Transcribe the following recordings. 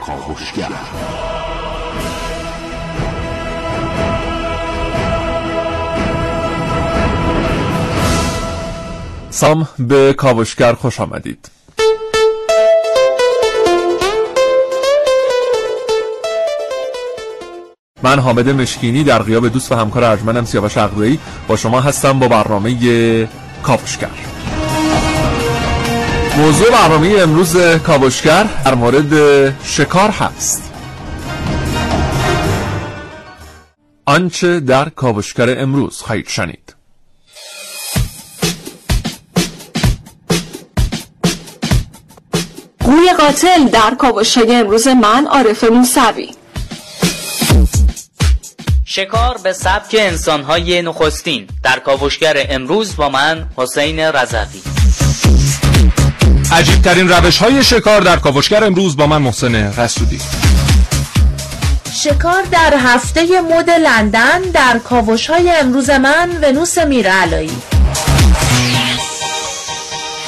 کاوشگر سام به کاوشگر خوش آمدید. من حامد مشکینی در غیاب دوست و همکار ارجمندم سیاوش اقوی با شما هستم با برنامه کاوشگر. موضوع برنامه امروز کاوشگر در مورد شکار هست. آنچه در کاوشگر امروز خواهید شنید. گوی قاتل در کاوشگر امروز من عارف موسوی. شکار به سبک انسانهای نخستین. در کاوشگر امروز با من حسین رزقی عجیب ترین روش های شکار در کاوشگر امروز با من محسن رسودی شکار در هفته مد لندن در کاوش های امروز من ونوس میرعلایی.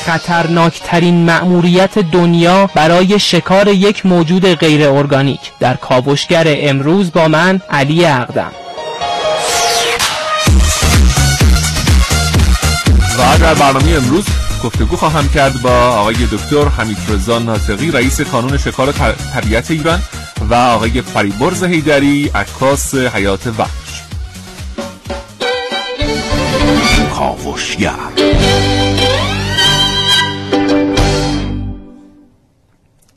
خطرناکترین مأموریت دنیا برای شکار یک موجود غیر ارگانیک. در کاوشگر امروز با من علی اقدم. و در برنامه امروز گفتگو خواهم کرد با آقای دکتر حمید رضا ناطقی رئیس کانون شکار طبیعت ایران و آقای فریبرز هیدری عکاس حیات وحش. کاوشگر.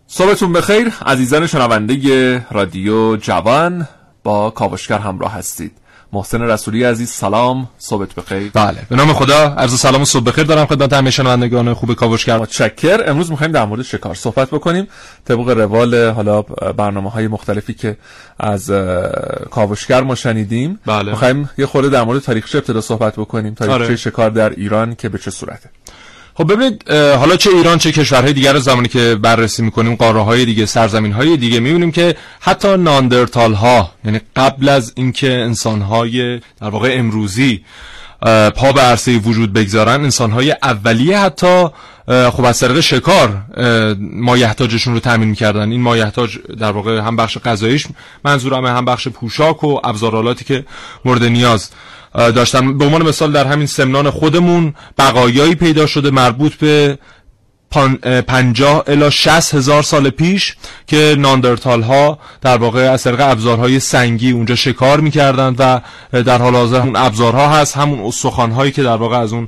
صبحتون بخیر عزیزان شنونده رادیو جوان با کاوشگر همراه هستید. محسن رسولی عزیز سلام صبحت بخیر. بله به نام خدا عرض سلام و صبح بخیر دارم خدمت همه شنوندگان خوب کاوشگر متشکر. امروز می‌خوایم در مورد شکار صحبت بکنیم. طبق روال حالا برنامه های مختلفی که از کاوشگر ما شنیدیم. بله. می‌خوایم یه خورده در مورد تاریخچه ابتدا صحبت بکنیم. تاریخچه آره. شکار در ایران که به چه صورته؟ خب ببینید حالا چه ایران چه کشورهای دیگر رو زمانی که بررسی می‌کنیم قاره های دیگه سرزمین های دیگه می‌بینیم که حتی ناندرتال ها یعنی قبل از اینکه انسان های در واقع امروزی پا به عرصه وجود بگذارن انسان های اولیه حتی خب از طریق شکار مایحتاجشون رو تامین می‌کردن. این مایحتاج در واقع هم بخش غذاییش منظورمه هم بخش پوشاک و ابزارالاتی که مورد نیاز. داشتن به عنوان مثال در همین سمنان خودمون بقایایی پیدا شده مربوط به پنجاه الا شست هزار سال پیش که ناندرتال ها در واقع از طریق ابزارهای سنگی اونجا شکار می‌کردند و در حال حاضر اون ابزارها هست همون استخوان هایی که در واقع از اون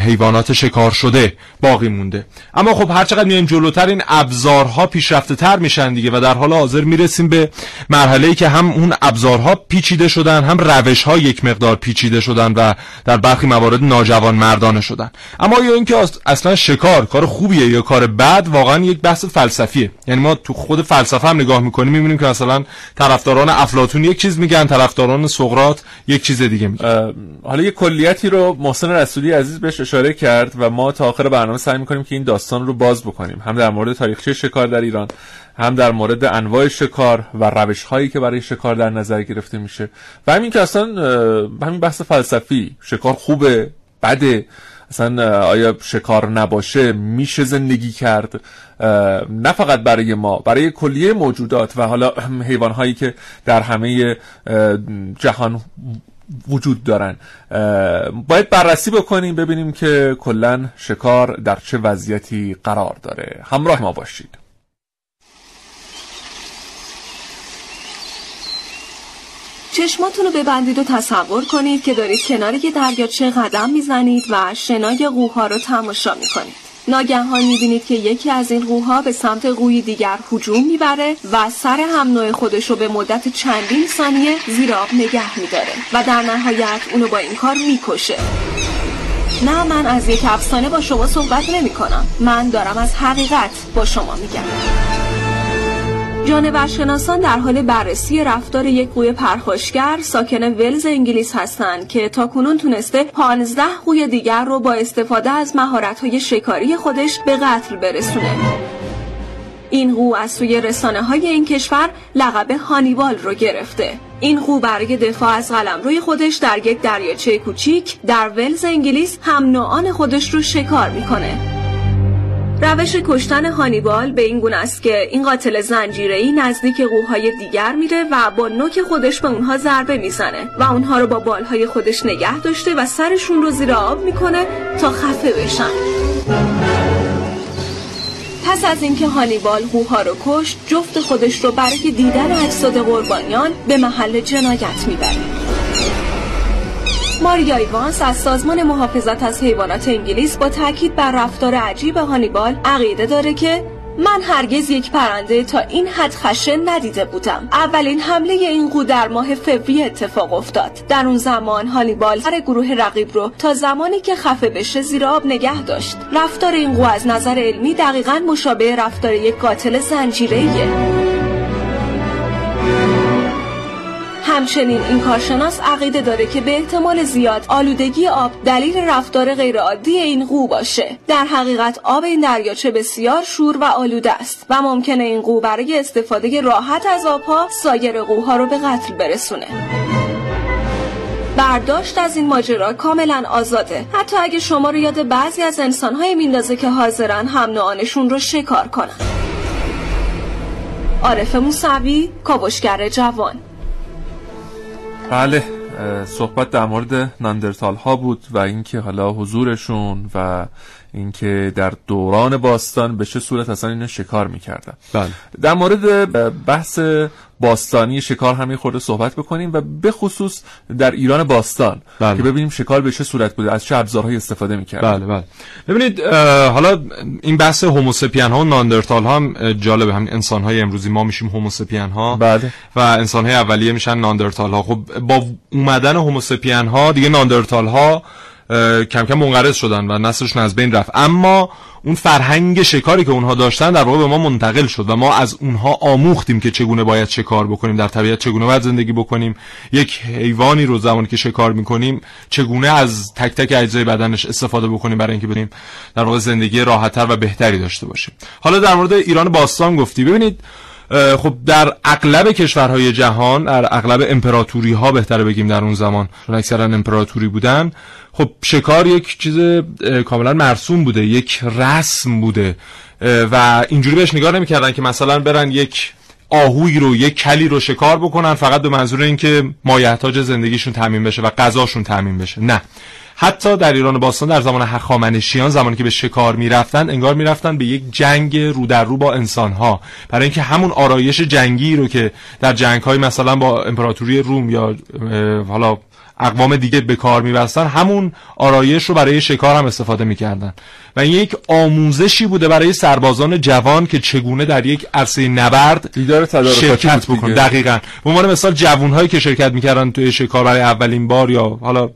حیوانات شکار شده باقی مونده. اما خب هر چقدر میایم جلوتر این ابزارها پیشرفته تر میشن دیگه و در حال حاضر می‌رسیم به مرحله ای که هم اون ابزارها پیچیده شدن هم روش ها یک مقدار پیچیده شدن و در برخی موارد ناجوان مردانه شدن. اما یا اینکه اصلا شکار کار خوبیه یا کار بد واقعا یک بحث فلسفیه. یعنی ما تو خود فلسفه هم نگاه می‌کنیم می‌بینیم که مثلا طرفداران افلاطون یک چیز میگن طرفداران سقراط یک چیز دیگه میگن. حالا یه کلیتی رو محسن رسولی عزیز بهش اشاره کرد و ما تا آخر برنامه سعی می‌کنیم که این داستان رو باز بکنیم. هم در مورد تاریخچه شکار در ایران هم در مورد انواع شکار و روش هایی که برای شکار در نظر گرفته میشه. و همین که اصلا همین بحث فلسفی شکار خوبه بده. اصلا آیا شکار نباشه میشه زندگی کرد؟ نه فقط برای ما برای کلیه موجودات و حالا حیوان هایی که در همه جهان وجود دارن. باید بررسی بکنیم ببینیم که کلا شکار در چه وضعیتی قرار داره. همراه ما باشید. چشماتون رو ببندید و تصور کنید که دارید کنار یه دریاچه قدم می‌زنید و شنای قوها رو تماشا می‌کنید. ناگهان می‌بینید که یکی از این قوها به سمت قوی دیگر هجوم می‌بره و سر هم نوع خودش رو به مدت چندین ثانیه زیر آب نگه میداره و در نهایت اونو با این کار می‌کشه. نه من از یک افسانه با شما صحبت نمی کنم من دارم از حقیقت با شما میگم. جانورشناسان در حال بررسی رفتار یک قوی پرخاشگر ساکن ولز انگلیس هستند که تاکنون تونسته 15 قوی دیگر رو با استفاده از مهارت‌های شکاری خودش به قتل برسونه. این قو از سوی رسانه های این کشور لقب هانیبال رو گرفته. این قو برای دفاع از قلمروی خودش در یک دریاچه کوچیک در ولز انگلیس هم نوعان خودش رو شکار می‌کنه. روش کشتن هانیبال به این گونه است که این قاتل زنجیره‌ای نزدیک قوهای دیگر میره و با نوک خودش به اونها ضربه می‌زنه و اونها رو با بالهای خودش نگه داشته و سرشون رو زیر آب می‌کنه تا خفه بشن. پس از اینکه هانیبال قوها رو کشت جفت خودش رو برای دیدن اجساد قربانیان به محل جنایت می‌بره. ماریا ایوانس از سازمان محافظت از حیوانات انگلیس با تاکید بر رفتار عجیب هانیبال عقیده داره که من هرگز یک پرنده تا این حد خشن ندیده بودم. اولین حمله این قو در ماه فوریه اتفاق افتاد. در اون زمان هانیبال سر گروه رقیب رو تا زمانی که خفه بشه زیر آب نگه داشت. رفتار این قو از نظر علمی دقیقا مشابه رفتار یک قاتل زنجیره‌ایه. همچنین این کارشناس عقیده داره که به احتمال زیاد آلودگی آب دلیل رفتار غیرعادی این قو باشه. در حقیقت آب این دریاچه بسیار شور و آلوده است و ممکنه این قو برای استفاده راحت از آبها سایر قوها رو به قتل برسونه. برداشت از این ماجرا کاملا آزاده. حتی اگه شما رو یاد بعضی از انسانهای میندازه که حاضرن هم نوعانشون رو شکار کنن. عارف موسوی کاوشگر جوان. بله صحبت در مورد ناندرتال ها بود و اینکه حالا حضورشون و اینکه در دوران باستان به چه صورت اصلا اینو شکار می‌کردن بله. در مورد بحث باستانی شکار همین خورده صحبت بکنیم و به خصوص در ایران باستان بله. که ببینیم شکار به چه صورت بوده از چه ابزارهایی استفاده می‌کردن بله بله ببینید حالا این بحث هوموسپین ها و ناندرتال ها هم جالبه همین انسان های امروزی ما میشیم هوموسپین ها بله. و انسان های اولیه میشن ناندرتال ها خب با اومدن هوموسپین ها دیگه ناندرتال ها کم کم منقرض شدن و نسلشون از بین رفت. اما اون فرهنگ شکاری که اونها داشتن در واقع به ما منتقل شد و ما از اونها آموختیم که چگونه باید شکار بکنیم در طبیعت چگونه باید زندگی بکنیم. یک حیوانی رو زمانی که شکار می‌کنیم چگونه از تک تک اجزای بدنش استفاده بکنیم برای اینکه بتونیم در واقع زندگی راحتتر و بهتری داشته باشیم. حالا در مورد ایران باستان گفتی. ببینید خب در اغلب کشورهای جهان در اغلب امپراتوری ها بهتره بگیم در اون زمان چون اکثرا امپراتوری بودن. خب شکار یک چیز کاملا مرسوم بوده یک رسم بوده. و اینجوری بهش نگاه نمی‌کردن که مثلا برن یک آهوی رو یک کلی رو شکار بکنن فقط به منظور اینکه مایحتاج زندگیشون تامین بشه و غذاشون تامین بشه. نه. حتی در ایران باستان در زمان هخامنشیان زمانی که به شکار می‌رفتن انگار می‌رفتن به یک جنگ رو در رو با انسان ها برای اینکه همون آرایش جنگی رو که در جنگ های مثلا با امپراتوری روم یا حالا اقوام دیگه به کار میبستن همون آرایش رو برای شکار هم استفاده می‌کردن. و این یک آموزشی بوده برای سربازان جوان که چگونه در یک عرصه نبرد دیدار شرکت بکن دقیقا. به عنوان مثال جوانهایی که شرکت می‌کردن توی شکار برای اولین بار یا حالا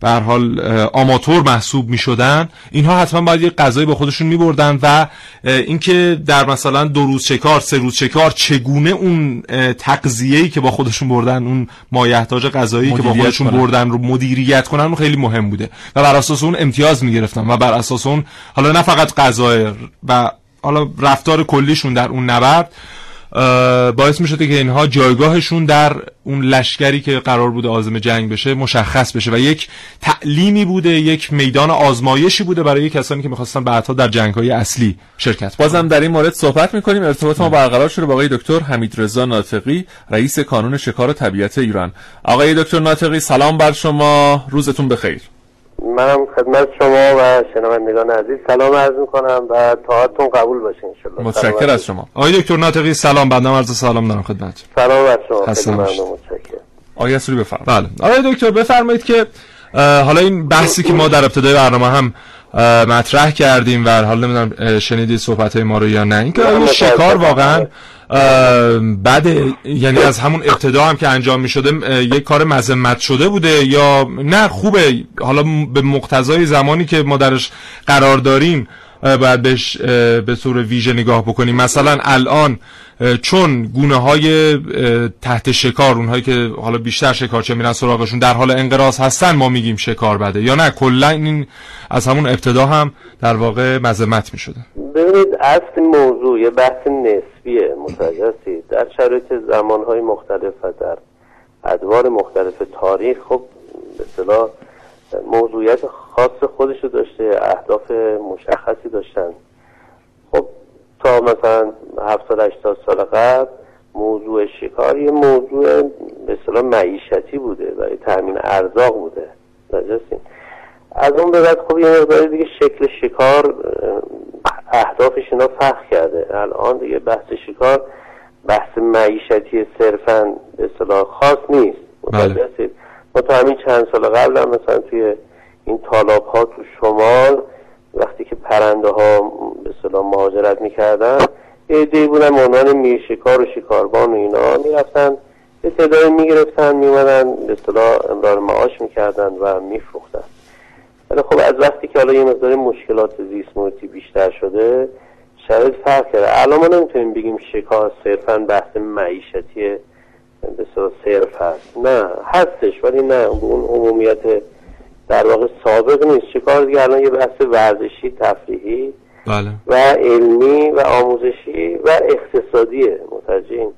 به حال آماتور محسوب می شدن اینها حتما باید یه غذایی با خودشون می بردن و اینکه در مثلا دو روز شکار سه روز شکار چگونه اون تغذیه‌ای که با خودشون بردن اون مایحتاج غذایی که با خودشون کنن. بردن رو مدیریت کنن خیلی مهم بوده و بر اساس اون امتیاز می گرفتن و بر اساس اون حالا نه فقط غذا و حالا رفتار کلیشون در اون نبرد باعث می شده که اینها جایگاهشون در اون لشکری که قرار بوده آزم جنگ بشه مشخص بشه و یک تعلیمی بوده یک میدان آزمایشی بوده برای کسانی که می‌خواستن بعدها در جنگ های اصلی شرکت بازم در این مورد صحبت می‌کنیم. ارتباط ما برقرار شده با آقای دکتر حمید رضا ناطقی رئیس کانون شکار و طبیعت ایران. آقای دکتر ناطقی سلام بر شما. روزتون بخیر. منم خدمت شما و شنوندگان عزیز سلام عرض می‌کنم و تاعتون قبول باشه انشالله. متشکر از شما. آقای دکتر ناطقی سلام. بنده عرض سلام دارم خدمت سلام بر شما. خیلی ممنون. متشکرم. آقای اسوری بفرمایید. بله. آقای دکتر بفرمایید که حالا این بحثی که ما در ابتدای برنامه هم مطرح کردیم و حالا نمی‌دونم شنیدید صحبت های ما رو یا نه اینکه آیا شکار واقعا بعد یعنی از همون ابتدا هم که انجام می شده یک کار مذمت شده بوده یا نه خوبه. حالا به مقتضای زمانی که ما درش قرار داریم باید بهش به صور ویژه نگاه بکنیم. مثلا الان چون گونه های تحت شکار اونهایی که حالا بیشتر شکارچه میرن سراغشون در حال انقراض هستن ما میگیم شکار بده. یا نه کلا این از همون ابتدا هم در واقع مذمت می‌شده. ببینید اصل موضوع یه بحث نسبیه متوجه در شرایط زمانهای مختلف و در ادوار مختلف تاریخ خب به موضوعیت خاص خودش رو داشته اهداف مشخصی داشتن. مثلا 70 80 سال قبل موضوع شکار یه موضوع به اصطلاح معیشتی بوده برای تامین ارزاق بوده. متوجه از اون به بعد خب یه مقدار دیگه شکل شکار اه، اهدافش اینا فرق کرده. الان دیگه بحث شکار بحث معیشتی صرفا به اصطلاح خاص نیست. بله. ما همین چند سال قبل هم مثلا توی این تالاب ها تو شمال وقتی که پرنده ها به اصطلاح مهاجرت می‌کردن عده‌ای بودن به میرشکار و شکاربان و اینا می‌رفتن یه تعدادی می‌گرفتن میومدن به اصطلاح امرار معاش می‌کردن و میفروختن. ولی خب از وقتی که حالا یه مقدار مشکلات زیست محیطی بیشتر شده شرایط فرق کرده. الان ما نمی‌تونیم بگیم شکار صرفا بحث معیشتی اصطلاح صرف هست. نه هستش ولی نه. به اون عمومیت در واقع سابق نیست. شکار دیگه؟ الان یه بحث ورزشی تفریحی بله. و علمی و آموزشی و اقتصادیه. متوجهین؟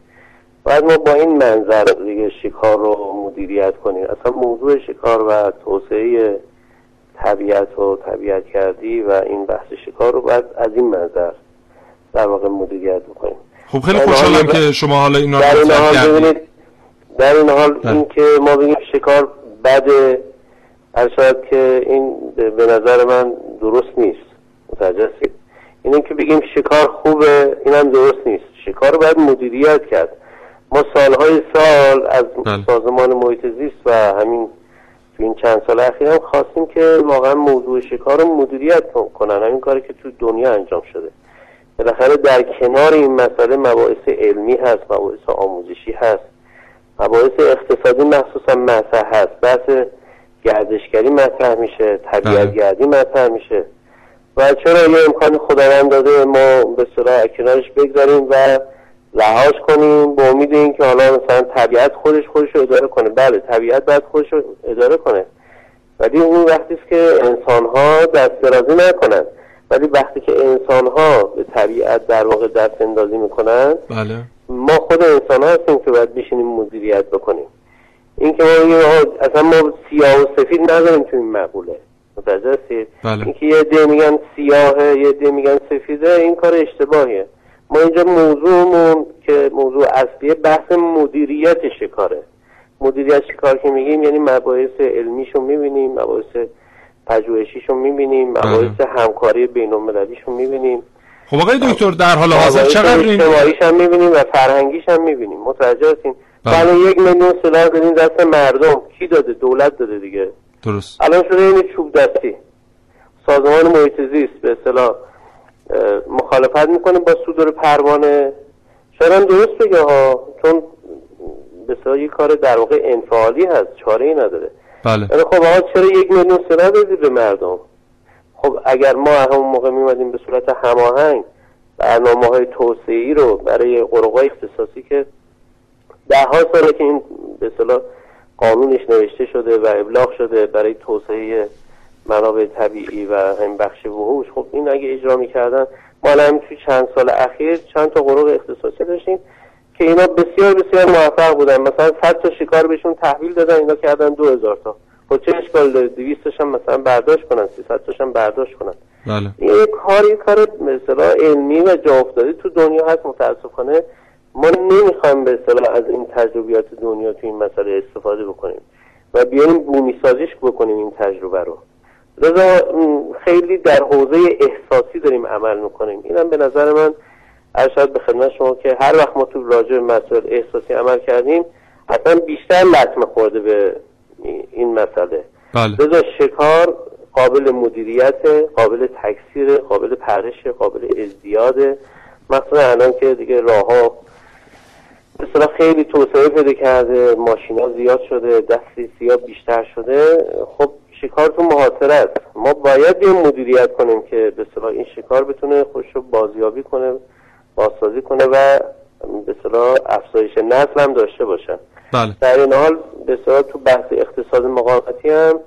باید ما با این منظر دیگه شکار رو مدیریت کنیم. اصلا موضوع شکار و توسعه طبیعت و طبیعت کردی و این بحث شکار رو باید از این منظر در واقع مدیریت بکنیم. خب خیلی خوشحالم حال- که شما حالا اینا رو. ببینید در این حال بله. این که ما بگیم شکار بده هر شاید که این به نظر من درست نیست. متوجه این که بگیم شکار خوبه اینم درست نیست. شکار رو باید مدیریت کرد. ما سالهای سال از بله. سازمان محیط زیست و همین تو این چند سال اخیر هم خواستیم که واقعا موضوع شکار رو مدیریت کنن. همین کاری که تو دنیا انجام شده. بالاخره در کنار این مسئله مباحث علمی هست مباحث آموزشی هست. مباحث اقتصادی مخصوصا مطرح هست. بحث گردشگری مطرح میشه طبیعت گردی مطرح میشه. و چرا یه امکان خداوند داده ما به از کنارش بگذاریم و رهاش کنیم به امید اینکه حالا مثلا طبیعت خودش خودش رو اداره کنه؟ بله طبیعت باید خودش رو اداره کنه. ولی اون وقتی است که انسان ها دست درازی نکنن ولی وقتی که انسان ها به طبیعت در واقع دست اندازی می‌کنن بله. ما خود انسان ها هستیم که باید بشینیم مدیریت بکنیم. این که اصلا ما سیاه و سفید نداریم تو این مقوله. متوجه هستید؟ بله. اینکه یه عده میگن سیاهه یه عده میگن سفیده این کار اشتباهیه. ما اینجا موضوعمون که موضوع اصلیه بحث مدیریت شکاره مدیریت شکار که میگیم؟ یعنی مباحث علمیشو می‌بینیم مباحث پژوهشیشو می‌بینیم مباحث همکاری بین المللیشو می‌بینیم. خب آقای دکتر در حال حاضر چقدر این اجتماعیش هم می‌بینیم و فرهنگیش هم می‌بینیم. متوجه هستین؟ بله. الان یک میلیون سلاح دادین دست مردم. کی داده؟ دولت داده دیگه. درست. الان شده این چوب دستی. سازمان محیط زیست به اصطلاح مخالفت می‌کنه با صدور پروانه. شاید هم درست بگه ها چون به یه کار در واقع انفعالی هست. چاره ای نداره. بله. ولی خب آقا چرا یک میلیون سلاح بدید به مردم؟ خب اگر ما همون موقع میمدیم به صورت هماهنگ برنامه های توسعه رو برای قرقای اختصاصی که ده ها ساله که این به اصطلاح قانونش نوشته شده و ابلاغ شده برای توسعه منابع طبیعی و همین بخش وحوش خب این اگه اجرا می‌کردن ما الان توی چند سال اخیر چند تا قرق اختصاصی داشتیم که اینا بسیار بسیار موفق بودن. مثلا 100 تا شکار بهشون تحویل دادن اینا کردن 2000 تا. خب چه اشکال داره 200 تاش هم مثلا برداشت کنن 300 تاش هم برداشت کنن. بله. این یه کاری کار مثلا علمی و جا افتاده تو دنیا هست متاسفانه ما نمی‌خوایم به اصطلاح از این تجربیات دنیا تو این مسئله استفاده بکنیم و بیایم بومی سازیش بکنیم این تجربه رو. لذا خیلی در حوزه احساسی داریم عمل می‌کنیم. اینم به نظر من ارشد به خدمت شما که هر وقت ما تو راجع مسائل احساسی عمل کردیم اصلا بیشتر لطمه خورده به این مسئله. بله. شکار قابل مدیریت قابل تکثیر قابل پرش قابل ازدیاده مثلا الان که دیگه راه ها اصطلاح خیلی توسعه پیدا کرده ماشینا زیاد شده دستی سیاه بیشتر شده خب شکار تو محاصره است. ما باید یه مدیریت کنیم که به اصطلاح این شکار بتونه خودش رو بازیابی کنه بازسازی کنه و به اصطلاح افزایش نسل هم داشته باشه. بله. در این حال به تو بحث اقتصاد مقاومتی هم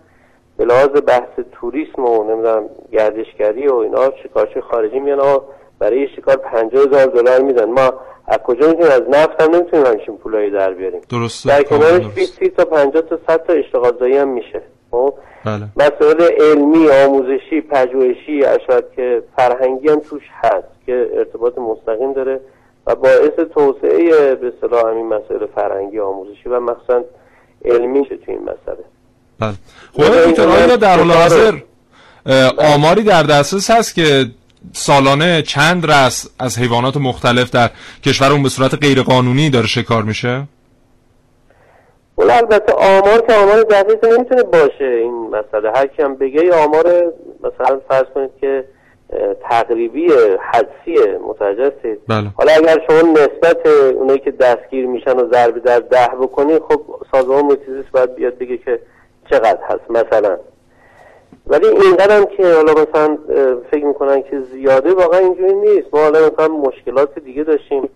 به لحاظ بحث توریسم و نمی‌دونم گردشگری و اینا شکارچی خارجی میان آقا برای شکار 50 هزار دلار میدن. ما از کجا می‌تونیم؟ از نفت هم نمی‌تونیم همچین پولایی در بیاریم. درسته. در کنارش درست. 20 تا 50 تا 100 تا اشتغال زایی هم میشه. خب؟ بله. مسائل علمی آموزشی پژوهشی اشد که فرهنگی هم توش هست که ارتباط مستقیم داره. و باعث توسعه به اصطلاح همین مسائل فرهنگی آموزشی و مخصوصا علمی میشه تو این مسئله. بله. خب آقای دکتر در حال حاضر اه، آماری در دسترس هست که سالانه چند رس از حیوانات مختلف در کشورمون به صورت غیرقانونی داره شکار میشه؟ ولی البته آمار که آمار دقیق نمی‌تونه باشه این مسئله. هر کی هم بگه آمار مثلا فرض کنید که تقریبی حدسی متوجه هستید بله. حالا اگر شما نسبت اونایی که دستگیر میشن و ضربه در ده بکنی خب سازمان محیط باید بیاد بگه که چقدر هست مثلا. ولی اینقدر هم که حالا مثلا فکر می‌کنن که زیاده واقعا اینجوری نیست. ما حالا مثلا مشکلات دیگه داشتیم.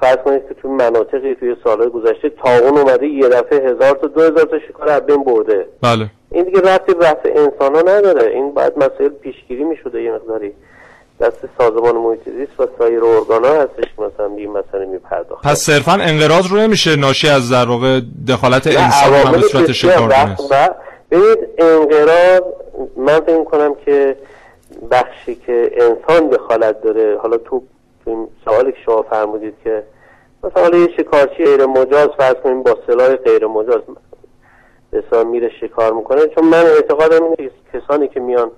فرض کنید که تو مناطقی توی سالهای گذشته تاغون اومده یه دفعه هزار تا دو هزار تا شکار از بین برده. بله. این دیگه ربطی به بحث انسان ها نداره. این باید مسائل پیشگیری می‌شده یه مقداری دست سازمان محیط زیست و سایر ارگان ها هستش مثلا به این مسئله میپرداخت پس صرفا انقراض رو نمیشه ناشی از در واقع دخالت انسان هم به صورت شکار ببینید انقراض من فکر کنم که بخشی که انسان دخالت داره حالا تو این سوالی که شما فرمودید که مثلا حالا یه شکارچی غیر مجاز فرض کنیم با سلاح غیر مجاز مثلا میره شکار می‌کنه. چون من اعتقادم اینه که کسانی که میان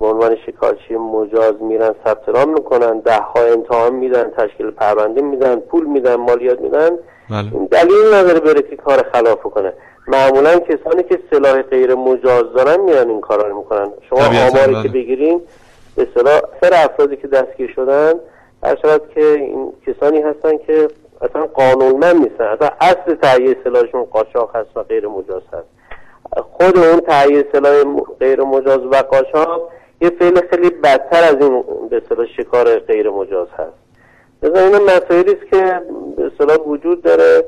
به عنوان شکارچی مجاز میرن ثبت نام می‌کنن ده ها امتحان میدن تشکیل پرونده میدن پول میدن مالیات میدن. بله. این دلیل نداره بره که کار خلاف کنه معمولا کسانی که سلاح غیر مجاز دارن میان این کارا رو می‌کنن. شما آماری بله. که بگیرین به اصطلاح سر افرادی که دستگیر شدن هر که این کسانی هستن که اصلا قانونمند نیستن. اصلا اصل تهیه سلاحشون قاچاق هست و غیر مجاز هست. خود اون تهیه سلاح غیر مجاز و قاچاق یه فعل خیلی بدتر از این به اصطلاح شکار غیر مجاز هست. مثلا این مسائلی است که به اصطلاح وجود داره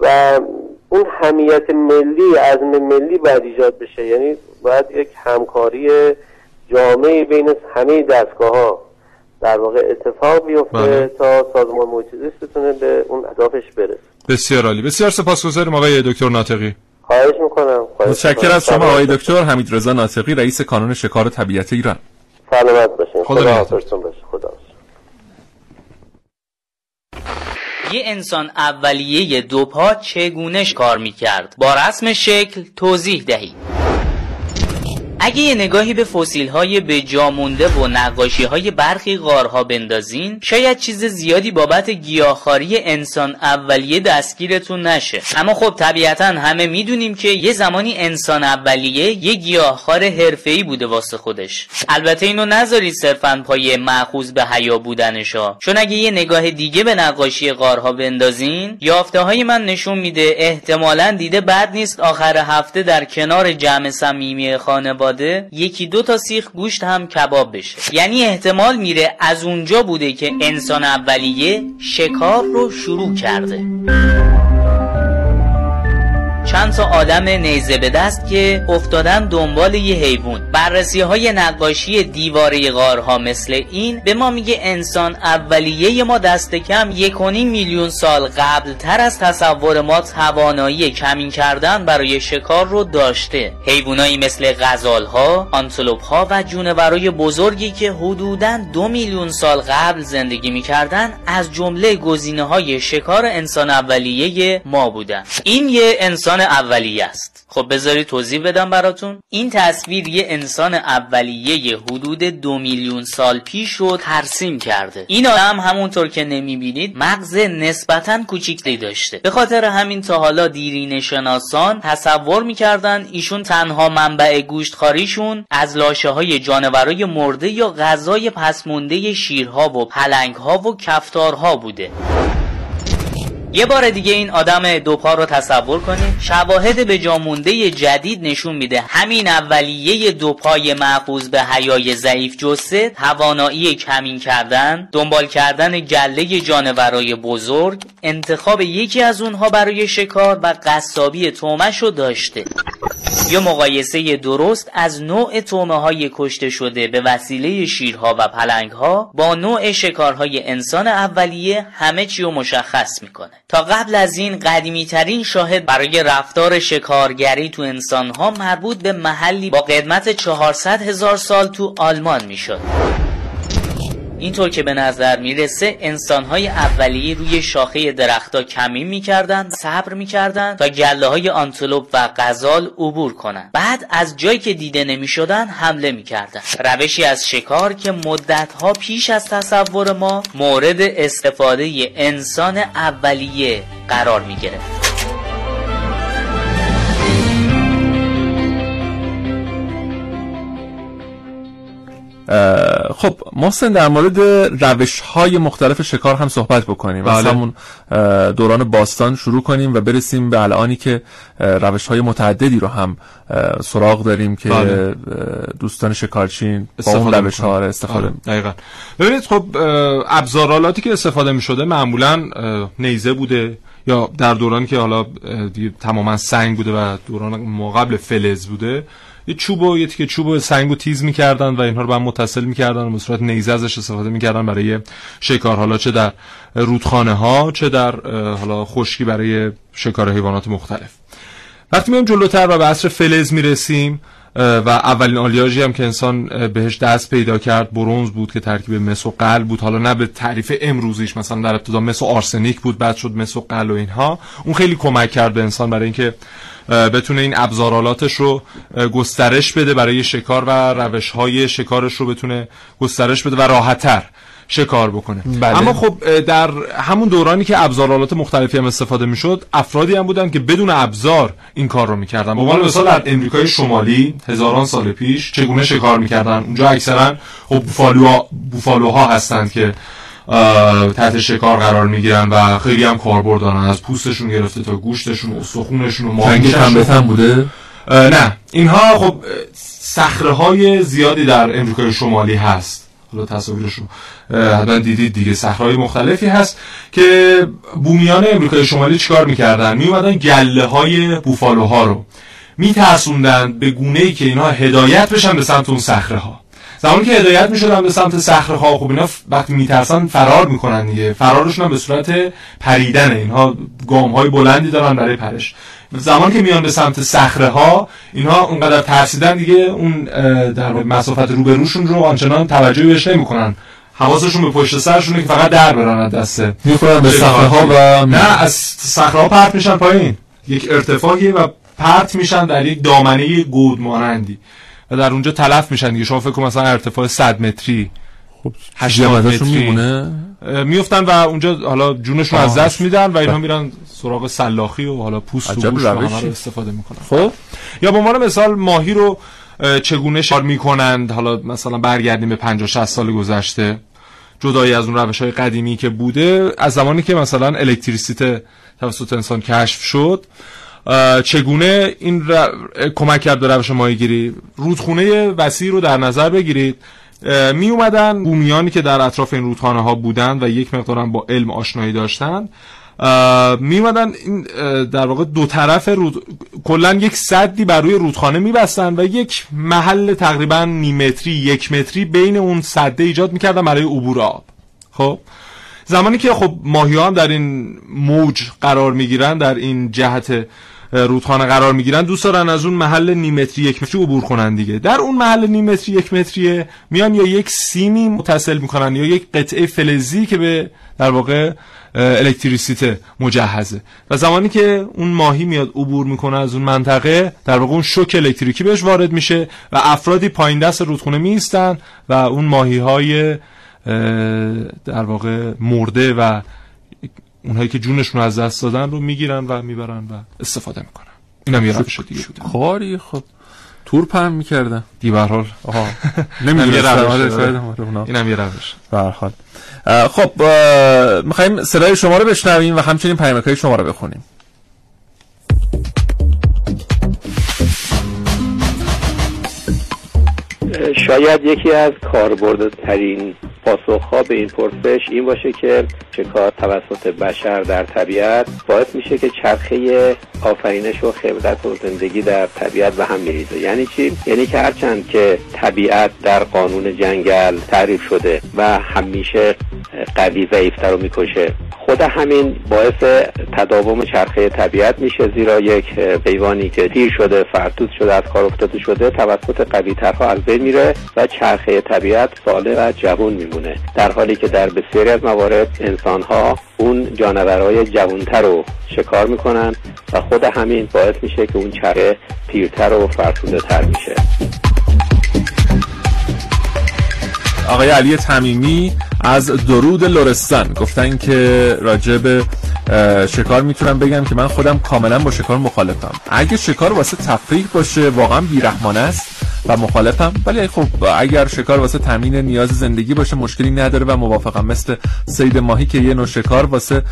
و اون همیت ملی عزم ملی باید ایجاد بشه. یعنی باید یک همکاری جامعی بین همه دستگاه ها در واقع اتفاق بیفته بله. تا سازمان محیط زیست بتونه به اون اهدافش برسه بسیار عالی بسیار سپاسگزاریم آقای دکتر ناطقی خواهش می‌کنم خواهش متشکر. از شما آقای دکتر حمید رضا ناطقی رئیس کانون شکار طبیعت ایران سلامت باشین خدا خدا. حافظتون باشه خدا. یه انسان اولیه دو پا چگونش کار می‌کرد با رسم شکل توضیح دهید اگه یه نگاهی به فسیل های به جا مونده و نقاشی های برخی غارها بندازین شاید چیز زیادی بابت گیاهخواری انسان اولیه دستگیرتون نشه. اما خب طبیعتا همه می‌دونیم که یه زمانی انسان اولیه یه گیاهخوار حرفه‌ای بوده واسه خودش. البته اینو نذارید صرفا پای معخوذ به حیا بودنشا. چون اگه یه نگاه دیگه به نقاشی غارها بندازین یافته های من نشون میده احتمالا دیده بد نیست آخر هفته در کنار جمع صمیمی خانواده یکی دو تا سیخ گوشت هم کباب بشه. یعنی احتمال میره از اونجا بوده که انسان اولیه شکار رو شروع کرده. چند تا آدم نیزه به دست که افتادن دنبال یه حیوان. بررسی های نقاشی دیواره غارها مثل این به ما میگه انسان اولیه ما دست کم یک و نیم میلیون سال قبل تر از تصور ما توانایی کمین کردن برای شکار رو داشته. حیوانایی مثل غزالها آنتلوپ و جونورای بزرگی که حدوداً دو میلیون سال قبل زندگی می‌کردن از جمله گزینه های شکار انسان اولیه ما بودن. این یه انسان اولیه است. خب بذاری توضیح بدم براتون. این تصویر یه انسان اولیه حدود دو میلیون سال پیش رو ترسیم کرده. این آدم همونطور که نمی‌بینید مغز نسبتا کوچیکی داشته. به خاطر همین تا حالا دیرین شناسان تصور می‌کردن ایشون تنها منبع گوشتخاریشون از لاشه های جانورای مرده یا غذای پسمونده شیرها و پلنگها و کفتارها بوده. یه بار دیگه این آدم دوپا رو تصور کنید شواهد به جامونده جدید نشون میده همین اولیه دوپای معقوز به حیای ضعیف جسه توانایی کمین کردن دنبال کردن گله جانورای بزرگ انتخاب یکی از اونها برای شکار و قصابی تومش رو داشته. یا مقایسه درست از نوع تومه های کشته شده به وسیله شیرها و پلنگ ها با نوع شکارهای انسان اولیه همه چی رو مشخص می‌کنه. تا قبل از این قدیمی ترین شاهد برای رفتار شکارگری تو انسان ها مربوط به محلی با قدمت 400 هزار سال تو آلمان می‌شد. اینطور که به نظر می‌رسه انسانهای اولیه روی شاخه درختها کمین می‌کردند صبر می‌کردند تا گله های آنتلوپ و غزال عبور کنند. بعد از جایی که دیده نمی‌شدن حمله می‌کردند. روشی از شکار که مدتها پیش از تصور ما مورد استفاده انسان اولیه قرار می‌گرفت. خب محسن در مورد روش های مختلف شکار هم صحبت بکنیم از بله. همون اه، دوران باستان شروع کنیم و برسیم به الانی که روش های متعددی رو هم سراغ داریم که بله. دوستان شکارچین با اون روش ها. استفاده آره، دقیقا ببینید خب ابزارالاتی که استفاده می شده معمولا نیزه بوده یا در دورانی که حالا تماما سنگ بوده و دوران ما قبل فلز بوده یه چوب و یه تیکه چوب و سنگ رو تیز می‌کردن و اینها رو به هم متصل می‌کردن و به صورت نیزه ازش استفاده می‌کردن برای شکار. حالا چه در رودخانه ها چه در حالا خشکی برای شکار حیوانات مختلف. وقتی میایم جلوتر و به عصر فلز می‌رسیم و اولین آلیاژی هم که انسان بهش دست پیدا کرد برونز بود که ترکیب مس و قل بود. حالا نه به تعریف امروزیش مثلا در ابتدا مس و آرسنیک بود بعد شد مس و قل و اینها. اون خیلی کمک کرد به انسان برای اینکه بتونه این ابزارالاتش رو گسترش بده برای شکار و روش های شکارش رو بتونه گسترش بده و راحتتر شکار بکنه. بله. اما خب در همون دورانی که ابزارالات مختلفی هم استفاده می‌شد افرادی هم بودن که بدون ابزار این کار رو می‌کردن. به مثال در امریکای شمالی هزاران سال پیش چگونه شکار می‌کردن؟ اونجا اکثرا خب بوفالوها بوفالوها هستند که تحت شکار قرار می‌گیرن و خیلی هم کاربرد دارن از پوستشون گرفته تا گوشتشون و استخونشون و ماهیشون. بوده؟ نه. اینها خب صخره های زیادی در امریکای شمالی هست. حالا تصاویرش رو اه، حتما دیدید دیگه. صخره مختلفی هست که بومیان امریکای شمالی چیکار می‌کردن؟ میومدن گله های بوفالوها رو میترسوندن به گونه ای که اینها هدایت بشن به سمت اون صخره ها زمانی که هدایت می‌شدن به سمت صخره ها خب اینا وقتی میترسن فرار می‌کنن دیگه. فرارشون هم به صورت پریدن. اینها گام های بلندی دارن برای پرش. زمانی که میان به سمت صخره ها اینها اونقدر ترسیدن دیگه اون در مسافت روبروشون رو آنچنان توجهی بهش نمی‌کنن. حواسشون به پشت سرشونه که فقط در برن از دسته می‌خورن به. صخره ها و نه از صخره ها پرت میشن پایین. یک ارتفاعیه و پرت میشن در یک دامنه گود مانندی. و در اونجا تلف میشن دیگه. شما فکر کن مثلا ارتفاع 100 متری خب 80 ازشون متری. میمونه؟ اه، میفتن و اونجا حالا جونشون از. دست میدن و اینا میرن سراغ سلاخی و حالا پوست و روشی. رو استفاده می‌کنن. خب. یا به عنوان مثال ماهی رو چگونه شکار می‌کنند؟ حالا مثلا برگردیم به 50 60 سال گذشته. جدایی از اون روش های قدیمی که بوده. از زمانی که مثلا الکتریسیته توسط انسان کشف شد چگونه این ر... کمک کرد به روش ماهیگیری؟ رودخونه وسیع رو در نظر بگیرید. می اومدن بومیانی که در اطراف این رودخانه ها بودن و یک مقدارم با علم آشنایی داشتن اه، می اومدن این در واقع دو طرف رود کلا یک صدی بر روی رودخانه میبستن و یک محل تقریبا نیم متری یک متری بین اون صده ایجاد می‌کردن برای عبور آب. خب؟ زمانی که خب ماهی هم در این موج قرار می‌گیرن در این جهت رودخانه قرار می‌گیرن دوست دارن از اون محل نیم متری یک متری عبور کنن دیگه. در اون محل نیم متری یک متریه میان یا یک سیمی متصل می‌کنن یا یک قطعه فلزی که به در واقع الکتریسیته مجهزه. و زمانی که اون ماهی میاد عبور می‌کنه از اون منطقه در واقع اون شوک الکتریکی بهش وارد میشه و افرادی پایین دست رودخونه میستن و اون ماهی های در واقع مرده و اونهایی که جونشون رو از دست دادن رو می‌گیرن و می‌برن و استفاده می‌کنن. این هم یه روش دیگه. بوده کاری خب. تور پهم می‌کردن. دی به هر حال آها. اینم یه روش به حال. خب می‌خوایم صدای شما رو بشنویم و همچنین پیامک های شما رو بخونیم. شاید یکی از کاربردترین پاسخها به این پرسش این باشه که شکار توسط بشر در طبیعت باعث میشه که چرخه آفرینش و خبرت و زندگی در طبیعت به هم میریزه. یعنی چی؟ یعنی که هرچند که طبیعت در قانون جنگل تعریف شده و همیشه قوی ضعیفتر رو می‌کشه خود همین باعث تداوم چرخه طبیعت میشه زیرا یک حیوانی که دیر شده فرتوت شده از کار افتاده شده توسط قوی ترها از بین میره و چرخه طبیعت ساله و جوون میمونه. در حالی که در بسیاری از موارد انسان ها اون جانورهای جوانتر رو شکار می‌کنن و خود همین باعث میشه که اون چرخه پیرتر و فرسوده تر میشه. آقای علی تمیمی از درود لرستان. گفتن که راجع به شکار می‌تونم بگم که من خودم کاملا با شکار مخالفم. اگه شکار واسه تفریح باشه واقعا بیرحمانه است و مخالفم. ولی خب اگر شکار واسه تامین نیاز زندگی باشه مشکلی نداره و موافقم. مثل سید ماهی که یه نوع شکار واسه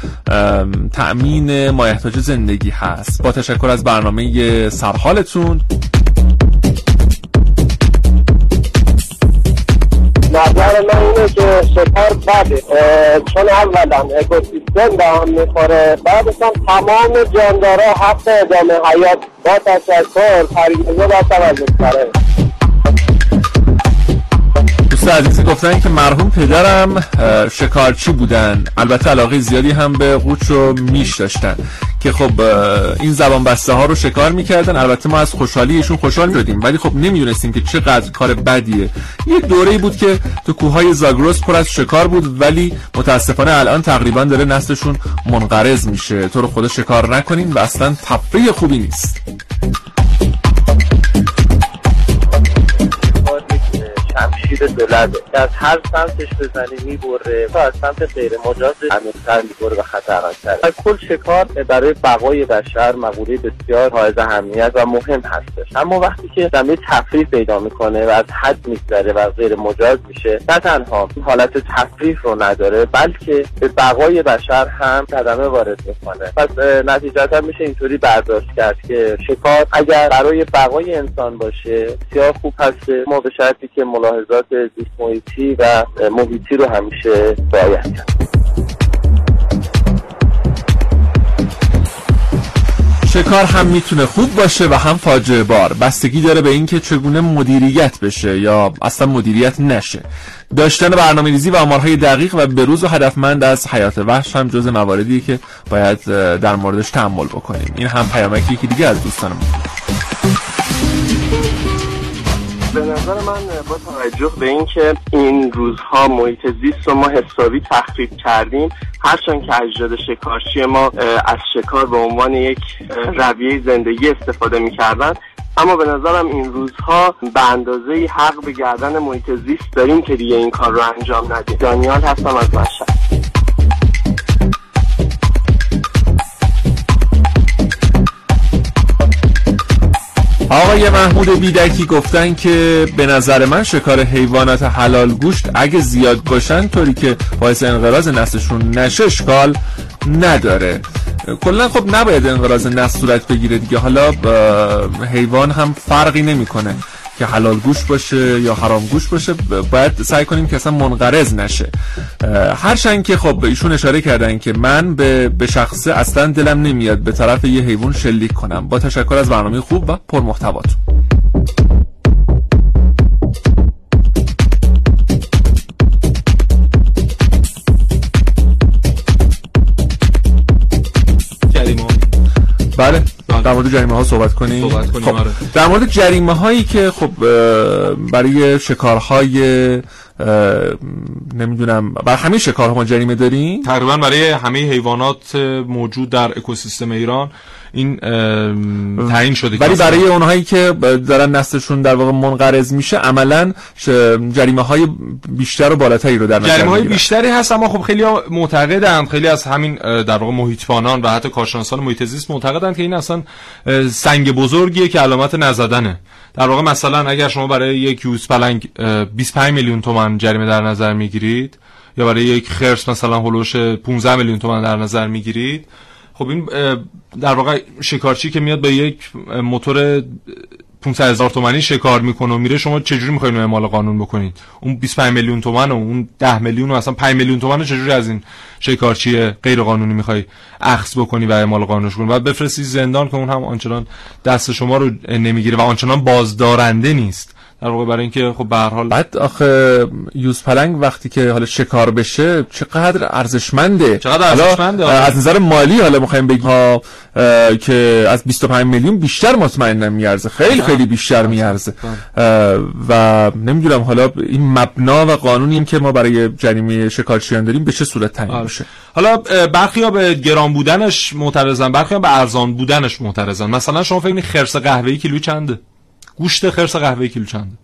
تأمین مایحتاج زندگی هست. با تشکر از برنامه سرحالتون. نظر من اینه که شکار بده. چون اولا اکوسیستم به هم می‌خوره بعدش هم تمام جاندارا حق ادامه حیات با تشکر پریزه با توجه کره. دوست عزیزی گفتن که مرحوم پدرم شکارچی بودن. البته علاقه زیادی هم به قوچ و میش داشتن که خب این زبان بسته ها رو شکار می‌کردن. البته ما از خوشحالی ایشون خوشحال شدیم ولی خب نمی‌دونستیم که چقدر کار بدیه. یک دوره بود که تو کوههای زاگروس پر از شکار بود ولی متاسفانه الان تقریبا داره نسلشون منقرض میشه. تو رو خدا شکار نکنین و اصلا تفریح خوبی نیست. شمشیر دولده که از هر سمتش بزنی می‌بره و از سمت غیر مجاز عمیق‌تر می‌بره و خطرناکتره و کل شکار برای بقای بشر مقوله بسیار حائز اهمیت و مهم هستش. اما وقتی که زمین تفریح پیدا می‌کنه و از حد میگذره و غیر مجاز میشه نه تنها حالت تفریح رو نداره بلکه به بقای بشر هم صدمه وارد می‌کنه. پس نتیجتا میشه اینطوری برداشت کرد که شکار اگر برای بقای انسان باشه بسیار خوب هسته. ما به شرطی که ملاحظات زیست محیطی و محیطی رو همیشه رعایت کرد. شکار هم می‌تونه خوب باشه و هم فاجعه بار. بستگی داره به اینکه چگونه مدیریت بشه یا اصلا مدیریت نشه. داشتن برنامه ریزی و آمارهای دقیق و بروز و هدفمند از حیات وحش هم جز مواردی که باید در موردش تحمل بکنیم. این هم پیامکی که دیگه از دوستانم به نظر من با توجه به اینکه این روزها محیط زیست رو ما حسابی تخریب کردیم هرچند که اجداد شکارچی ما از شکار به عنوان یک رویه زندگی استفاده می‌کردن. اما به نظرم این روزها به اندازه حق به گردن محیط زیست داریم که دیگه این کار رو انجام ندیم. دانیال هستم از مشهد. آقای محمود بیدکی گفتن که به نظر من شکار حیوانات حلال گوشت اگه زیاد باشن طوری که باعث انقراض نسلشون نشه اشکال نداره. کلا خب نباید انقراض نسل صورت بگیره دیگه. حالا حیوان هم فرقی نمی‌کنه. که حلال گوش باشه یا حرام گوش باشه باید سعی کنیم که اصلا منقرض نشه. هرچند که خب ایشون اشاره کردن که من به, به شخصه اصلا دلم نمیاد به طرف یه حیوان شلیک کنم. با تشکر از برنامه خوب و پرمحتواتون بله. در مورد جریمه ها صحبت کنیم, صحبت کنیم خب. آره. در مورد جریمه هایی که خب برای شکارهای نمی‌دونم بر همه شکارها ما جریمه داریم تقریبا برای همه حیوانات موجود در اکوسیستم ایران این تعیین شده ولی برای اونهایی که دارن نسلشون در واقع منقرض میشه عملا جریمه های بیشتر و بالاتری رو در نظر جریمه های بیشتری هست اما خب خیلی معتقدند خیلی از همین در واقع محیطبانان و حتی کارشناسان محیط زیست معتقدند که این اصلا سنگ بزرگیه که علامت نزدنه. در واقع مثلا اگر شما برای یک یوز پلنگ 25 میلیون تومان جریمه در نظر می‌گیرید یا برای یک خرس مثلا هلوش 15 میلیون تومان در نظر می‌گیرید خب این در واقع شکارچی که میاد به یک موتور 500 هزار تومانی شکار می‌کنه و میره شما چجوری می‌خواین اعمال قانون بکنید اون 25 میلیون تومن و اون 10 میلیون و اصلا 5 میلیون تومن چجوری از این شکارچی غیر قانونی می‌خوای اخذ بکنی و اعمال قانونش کنی؟ بعد بفرستی زندان که اون هم آنچنان دست شما رو نمی‌گیره و آنچنان بازدارنده نیست. در واقع برای اینکه خب به هر حال بعد آخه یوز پلنگ وقتی که حالا شکار بشه چقدر ارزشمنده. چقدر ارزشمنده، آره. از نظر مالی حالا می‌خوایم بگیم ها که از 25 میلیون بیشتر مطمئنا میارزه. خیلی خیلی بیشتر میارزه. و نمی‌دونم حالا این مبنا و قانونی که ما برای جریمه شکارچیان داریم به چه صورت تعیین آره. میشه؟ حالا برخی ها به گران بودنش معترضن برخی ها به ارزان بودنش معترضن. مثلا شما فکر خرس قهوه‌ای کیلو چنده؟ گوشت خرس قهوه‌ای کیلو چنده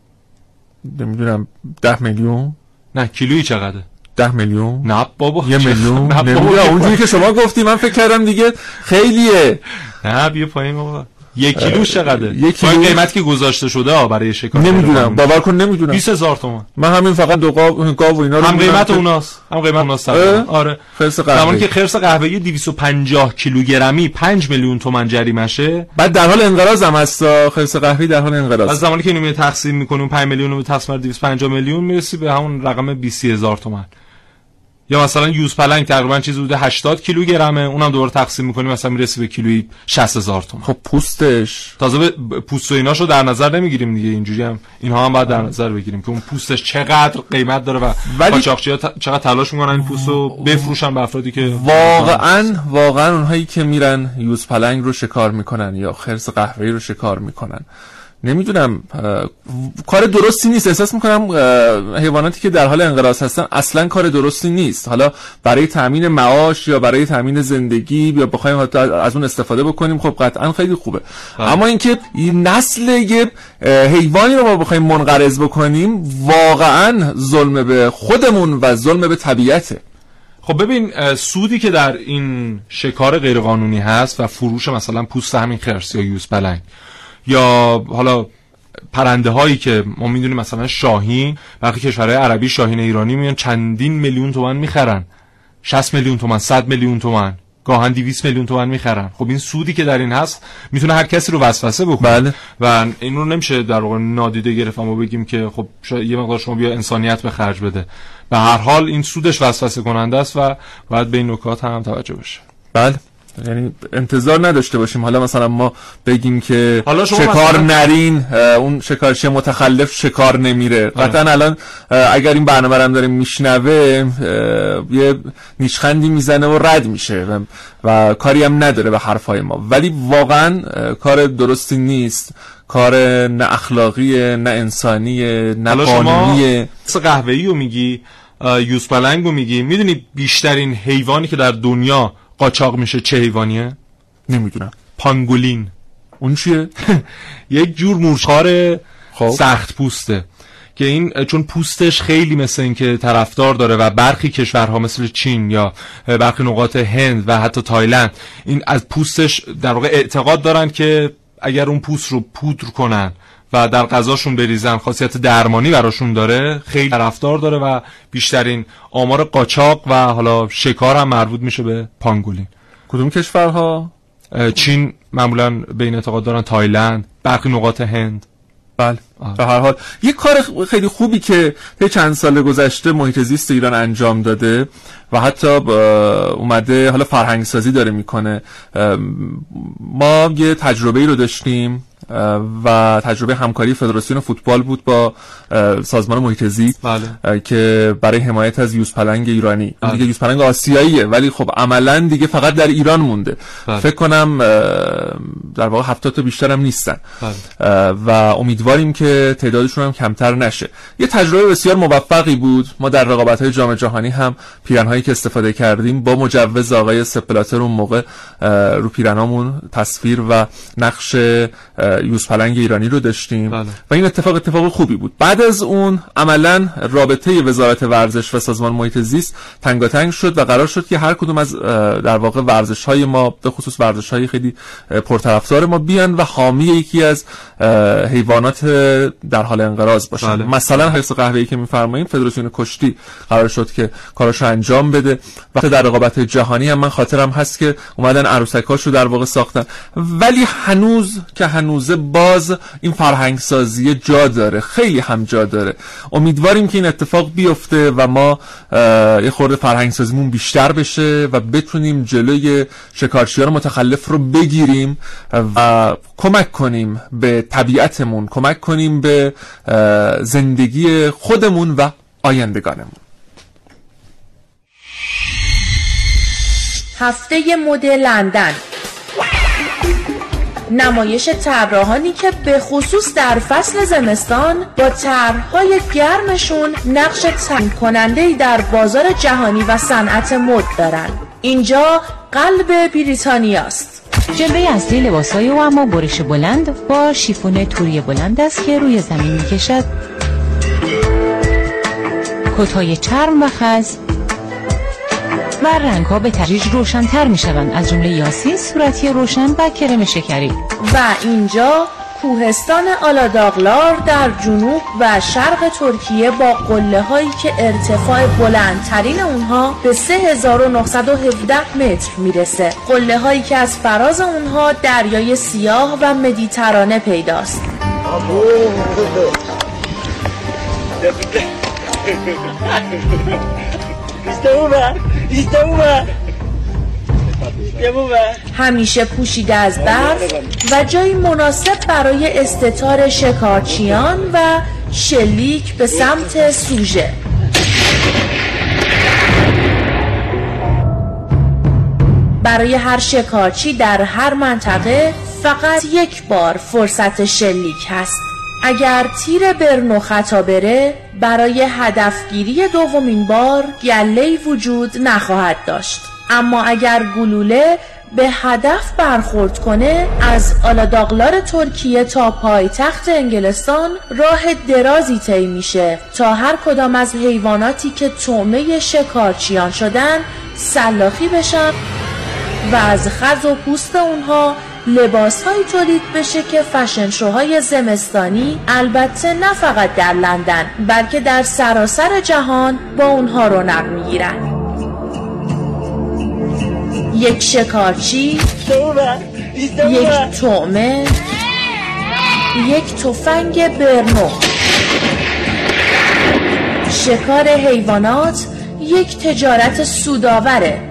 نمی‌دونم. 10 میلیون؟ نه کیلویی چقدره؟ 10 میلیون؟ نه بابا. یه میلیون؟ نه بابا. اونجوری که شما گفتی من فکر کردم دیگه خیلیه. نه بیا پایین بابا. یک کیلوش چقدره؟ یک کیلو- قیمت که گذاشته شده برای شکار نمی‌دونم. باور کن نمی‌دونم. 20000 تومان. من همین فقط دو گاو گاو و اینا رو هم قیمت اوناست. هم قیمت اوناست. آره. خرس زمانی قهوه‌ای. که خرس قهوه‌ای 250 کیلوگرمی 5 میلیون تومان جریمشه. بعد در حال انقراض هم هست خرس قهوه‌ای در حال از انقراض زمانی که اینو می تقسیم می‌کنی اون 5 میلیون رو به تقسیم بر 250 میلیون می‌رسی به همون رقم 20 هزار تومان. یا مثلا یوز پلنگ تقریبا چیزی بوده 80 کیلوگرمه اونم دوباره تقسیم می‌کنی مثلا می‌رسی به کیلویی 60 هزار تومان. خب پوستش؟ تازه به پوست و ایناشو در نظر نمی‌گیریم دیگه اینجوری هم اینها هم باید در نظر بگیریم که اون پوستش چقدر قیمت داره و ولی- قاچاقچی‌ها ت- چقدر تلاش می‌کنن این پوست رو بفروشن به افرادی که واقعا واقعا اونهایی که میرن یوز پلنگ رو شکار می‌کنن یا خرس قهوه‌ای رو شکار می‌کنن. نمی‌دونم کار درستی نیست. احساس می‌کنم حیواناتی که در حال انقراض هستن اصلا کار درستی نیست. حالا برای تامین معاش یا برای تامین زندگی یا بخوایم حتی از اون استفاده بکنیم خب قطعا خیلی خوبه. اما اینکه این نسل یه حیوانی رو ما بخوایم منقرض بکنیم واقعا ظلم به خودمون و ظلم به طبیعته. خب ببین سودی که در این شکار غیرقانونی هست و فروش مثلا پوست همین خرس یا یوز پلنگ یا حالا پرنده هایی که ما می‌دونیم مثلا شاهین برخی کشورهای عربی شاهین ایرانی میان چندین میلیون تومن می‌خرن. 60 میلیون تومن 100 میلیون تومن گاهن 200 میلیون تومن می‌خرن. خب این سودی که در این هست می‌تونه هر کسی رو وسوسه بکنه. بله. و این رو نمیشه در واقع نادیده گرفت اما بگیم که خب یه مقدار شما بیا انسانیت به خرج بده. به هر حال این سودش وسوسه کننده است و باید به این نکات هم توجه بشه. بله. یعنی انتظار نداشته باشیم. حالا مثلا ما بگیم که حالا شما شکار مثلا- نرین اون شکارچی متخلف شکار نمیره. قطعا الان اگر این برنامه رو هم داریم میشنوه یه نیشخندی می‌زنه و رد میشه و, و کاری هم نداره به حرفای ما. ولی واقعا کار درستی نیست. کار نه اخلاقیه نه انسانیه نه حالا شما قانونیه. قهوه‌ای رو میگی اه، یوز پلنگ رو میگی. می‌دونی بیشترین حیوانی که در دنیا قاچاق میشه چه حیوانیه؟ نمی‌دونم. پانگولین. اون چیه؟ یک جور مورچه‌خوار خب. سخت پوسته که این چون پوستش خیلی مثل این که طرفدار داره و برخی کشورها مثل چین یا برخی نقاط هند و حتی تایلند این از پوستش در واقع اعتقاد دارن که اگر اون پوست رو پودر کنن و در غذاشون بریزن. خاصیت درمانی براشون داره. خیلی طرفدار داره و بیشترین آمار قاچاق و حالا شکار هم مربوط میشه به پانگولین. کدوم کشورها؟ چین معمولا به این اعتقاد دارن. تایلند برخی نقاط هند. بله. به هر حال یه کار خیلی خوبی که طی چند سال گذشته محیط زیست ایران انجام داده و حتی اومده حالا فرهنگ سازی داره می‌کنه. ما یه تجربه ای رو داشتیم. و تجربه همکاری فدراسیون فوتبال بود با سازمان محیط زیست بله. که برای حمایت از یوز پلنگ ایرانی بله. دیگه یوز پلنگ آسیاییه ولی خب عملا دیگه فقط در ایران مونده بله. فکر کنم در واقع هفتاد تا بیشتر هم نیستن بله. و امیدواریم که تعدادشون هم کمتر نشه یه تجربه بسیار موفقی بود ما در رقابت های جام جهانی هم پیرنهایی که استفاده کردیم با مجوز آقای سپلاتر اون موقع رو پیرنامون تصویر و نقش یوز پلنگ ایرانی رو داشتیم. بله. و این اتفاق اتفاق خوبی بود. بعد از اون عملا رابطه وزارت ورزش و سازمان محیط زیست تنگاتنگ شد و قرار شد که هر کدوم از در واقع ورزش های ما به خصوص ورزش های خیلی پرطرفدار ما بیان و حامی یکی از حیوانات در حال انقراض باشن. بله. مثلا حرس قهوه‌ای که میفرماییم فدراسیون کشتی قرار شد که کاراشو انجام بده. وقتی در رقابت جهانی هم من خاطرم هست که اومدن عروسکاشو در واقع ساختن. ولی هنوز که هنوز امروزه باز این فرهنگ سازی جا داره خیلی هم جا داره. امیدواریم که این اتفاق بیفته و ما یه خورده فرهنگ سازیمون بیشتر بشه و بتونیم جلوی شکارچی رو متخلف رو بگیریم و کمک کنیم به طبیعتمون کمک کنیم به زندگی خودمون و آیندگانمون. هفته مد لندن. نمایش طراحانی که به خصوص در فصل زمستان با طرحهای گرمشون نقش تعیین کننده در بازار جهانی و صنعت مد دارن. اینجا قلب بریتانیاست. جلوه اصلی لباسای او اما برش بلند با شیفون توری بلند است که روی زمین می‌کشد. کتهای چرم و خز و رنگ ها به تدریج روشنتر می شوند از جمله یاسی صورتی روشن و کرم شکری. و اینجا کوهستان آلاداغلار در جنوب و شرق ترکیه با قله هایی که ارتفاع بلندترین اونها به 3917 متر می‌رسه. قله هایی که از فراز اونها دریای سیاه و مدیترانه پیداست. همیشه پوشیده از برف و جایی مناسب برای استتار شکارچیان و شلیک به سمت سوژه. برای هر شکارچی در هر منطقه فقط یک بار فرصت شلیک هست. اگر تیر برنو خطا بره برای هدفگیری دومین بار گله وجود نخواهد داشت. اما اگر گلوله به هدف برخورد کنه از آلاداغلار ترکیه تا پایتخت انگلستان راه درازی طی میشه تا هر کدام از حیواناتی که تومه شکارچیان شدن سلاخی بشن و از خز و پوست اونها لباس های تولید بشه که فشن شوهای زمستانی البته نه فقط در لندن بلکه در سراسر جهان با اونها رونق می‌گیرن. یک شکارچی یک تومه یک تفنگ برنو. شکار حیوانات یک تجارت سوداوره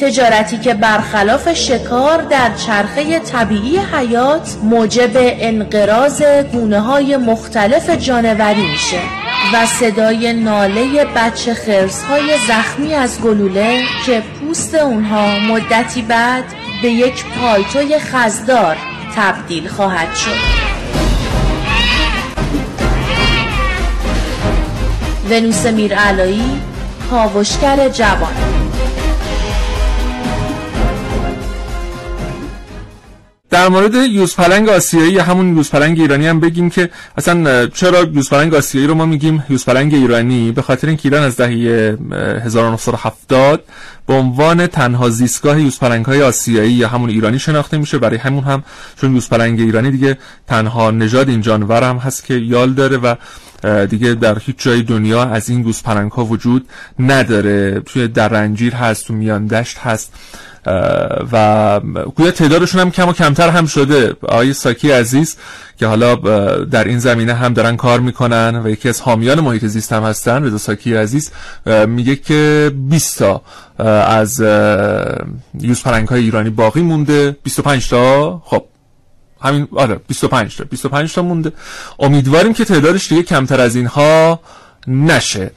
تجارتی که برخلاف شکار در چرخه طبیعی حیات موجب انقراض گونه های مختلف جانوری میشه و صدای ناله بچه خرس های زخمی از گلوله که پوست اونها مدتی بعد به یک پایتوی خزدار تبدیل خواهد شد. ونوس میرعلایی کاوشگر جوان. در مورد یوزپلنگ آسیایی همون یوزپلنگ ایرانی هم بگیم که اصلا چرا یوزپلنگ آسیایی رو ما میگیم یوزپلنگ ایرانی؟ به خاطر اینکه ایران از دهه 1970 به عنوان تنها زیستگاه یوزپلنگ های آسیایی یا همون ایرانی شناخته میشه. برای همون هم چون یوزپلنگ ایرانی دیگه تنها نژاد این جانور هم هست که یال داره و دیگه در هیچ جای دنیا از این گوسپلنگ ها وجود نداره. توی درنجیر هست تو میان دشت هست. و گویا تعدادشون هم کم و کمتر هم شده. آقای ساکی عزیز که حالا در این زمینه هم دارن کار می‌کنن و یکی از حامیان محیط زیست هم هستن رضا ساکی عزیز. میگه که 20 تا از یوز پرنگ های ایرانی باقی مونده. 25 تا؟ خب همین آره 25 تا 25 تا مونده. امیدواریم که تعدادش دیگه کمتر از اینها نشه.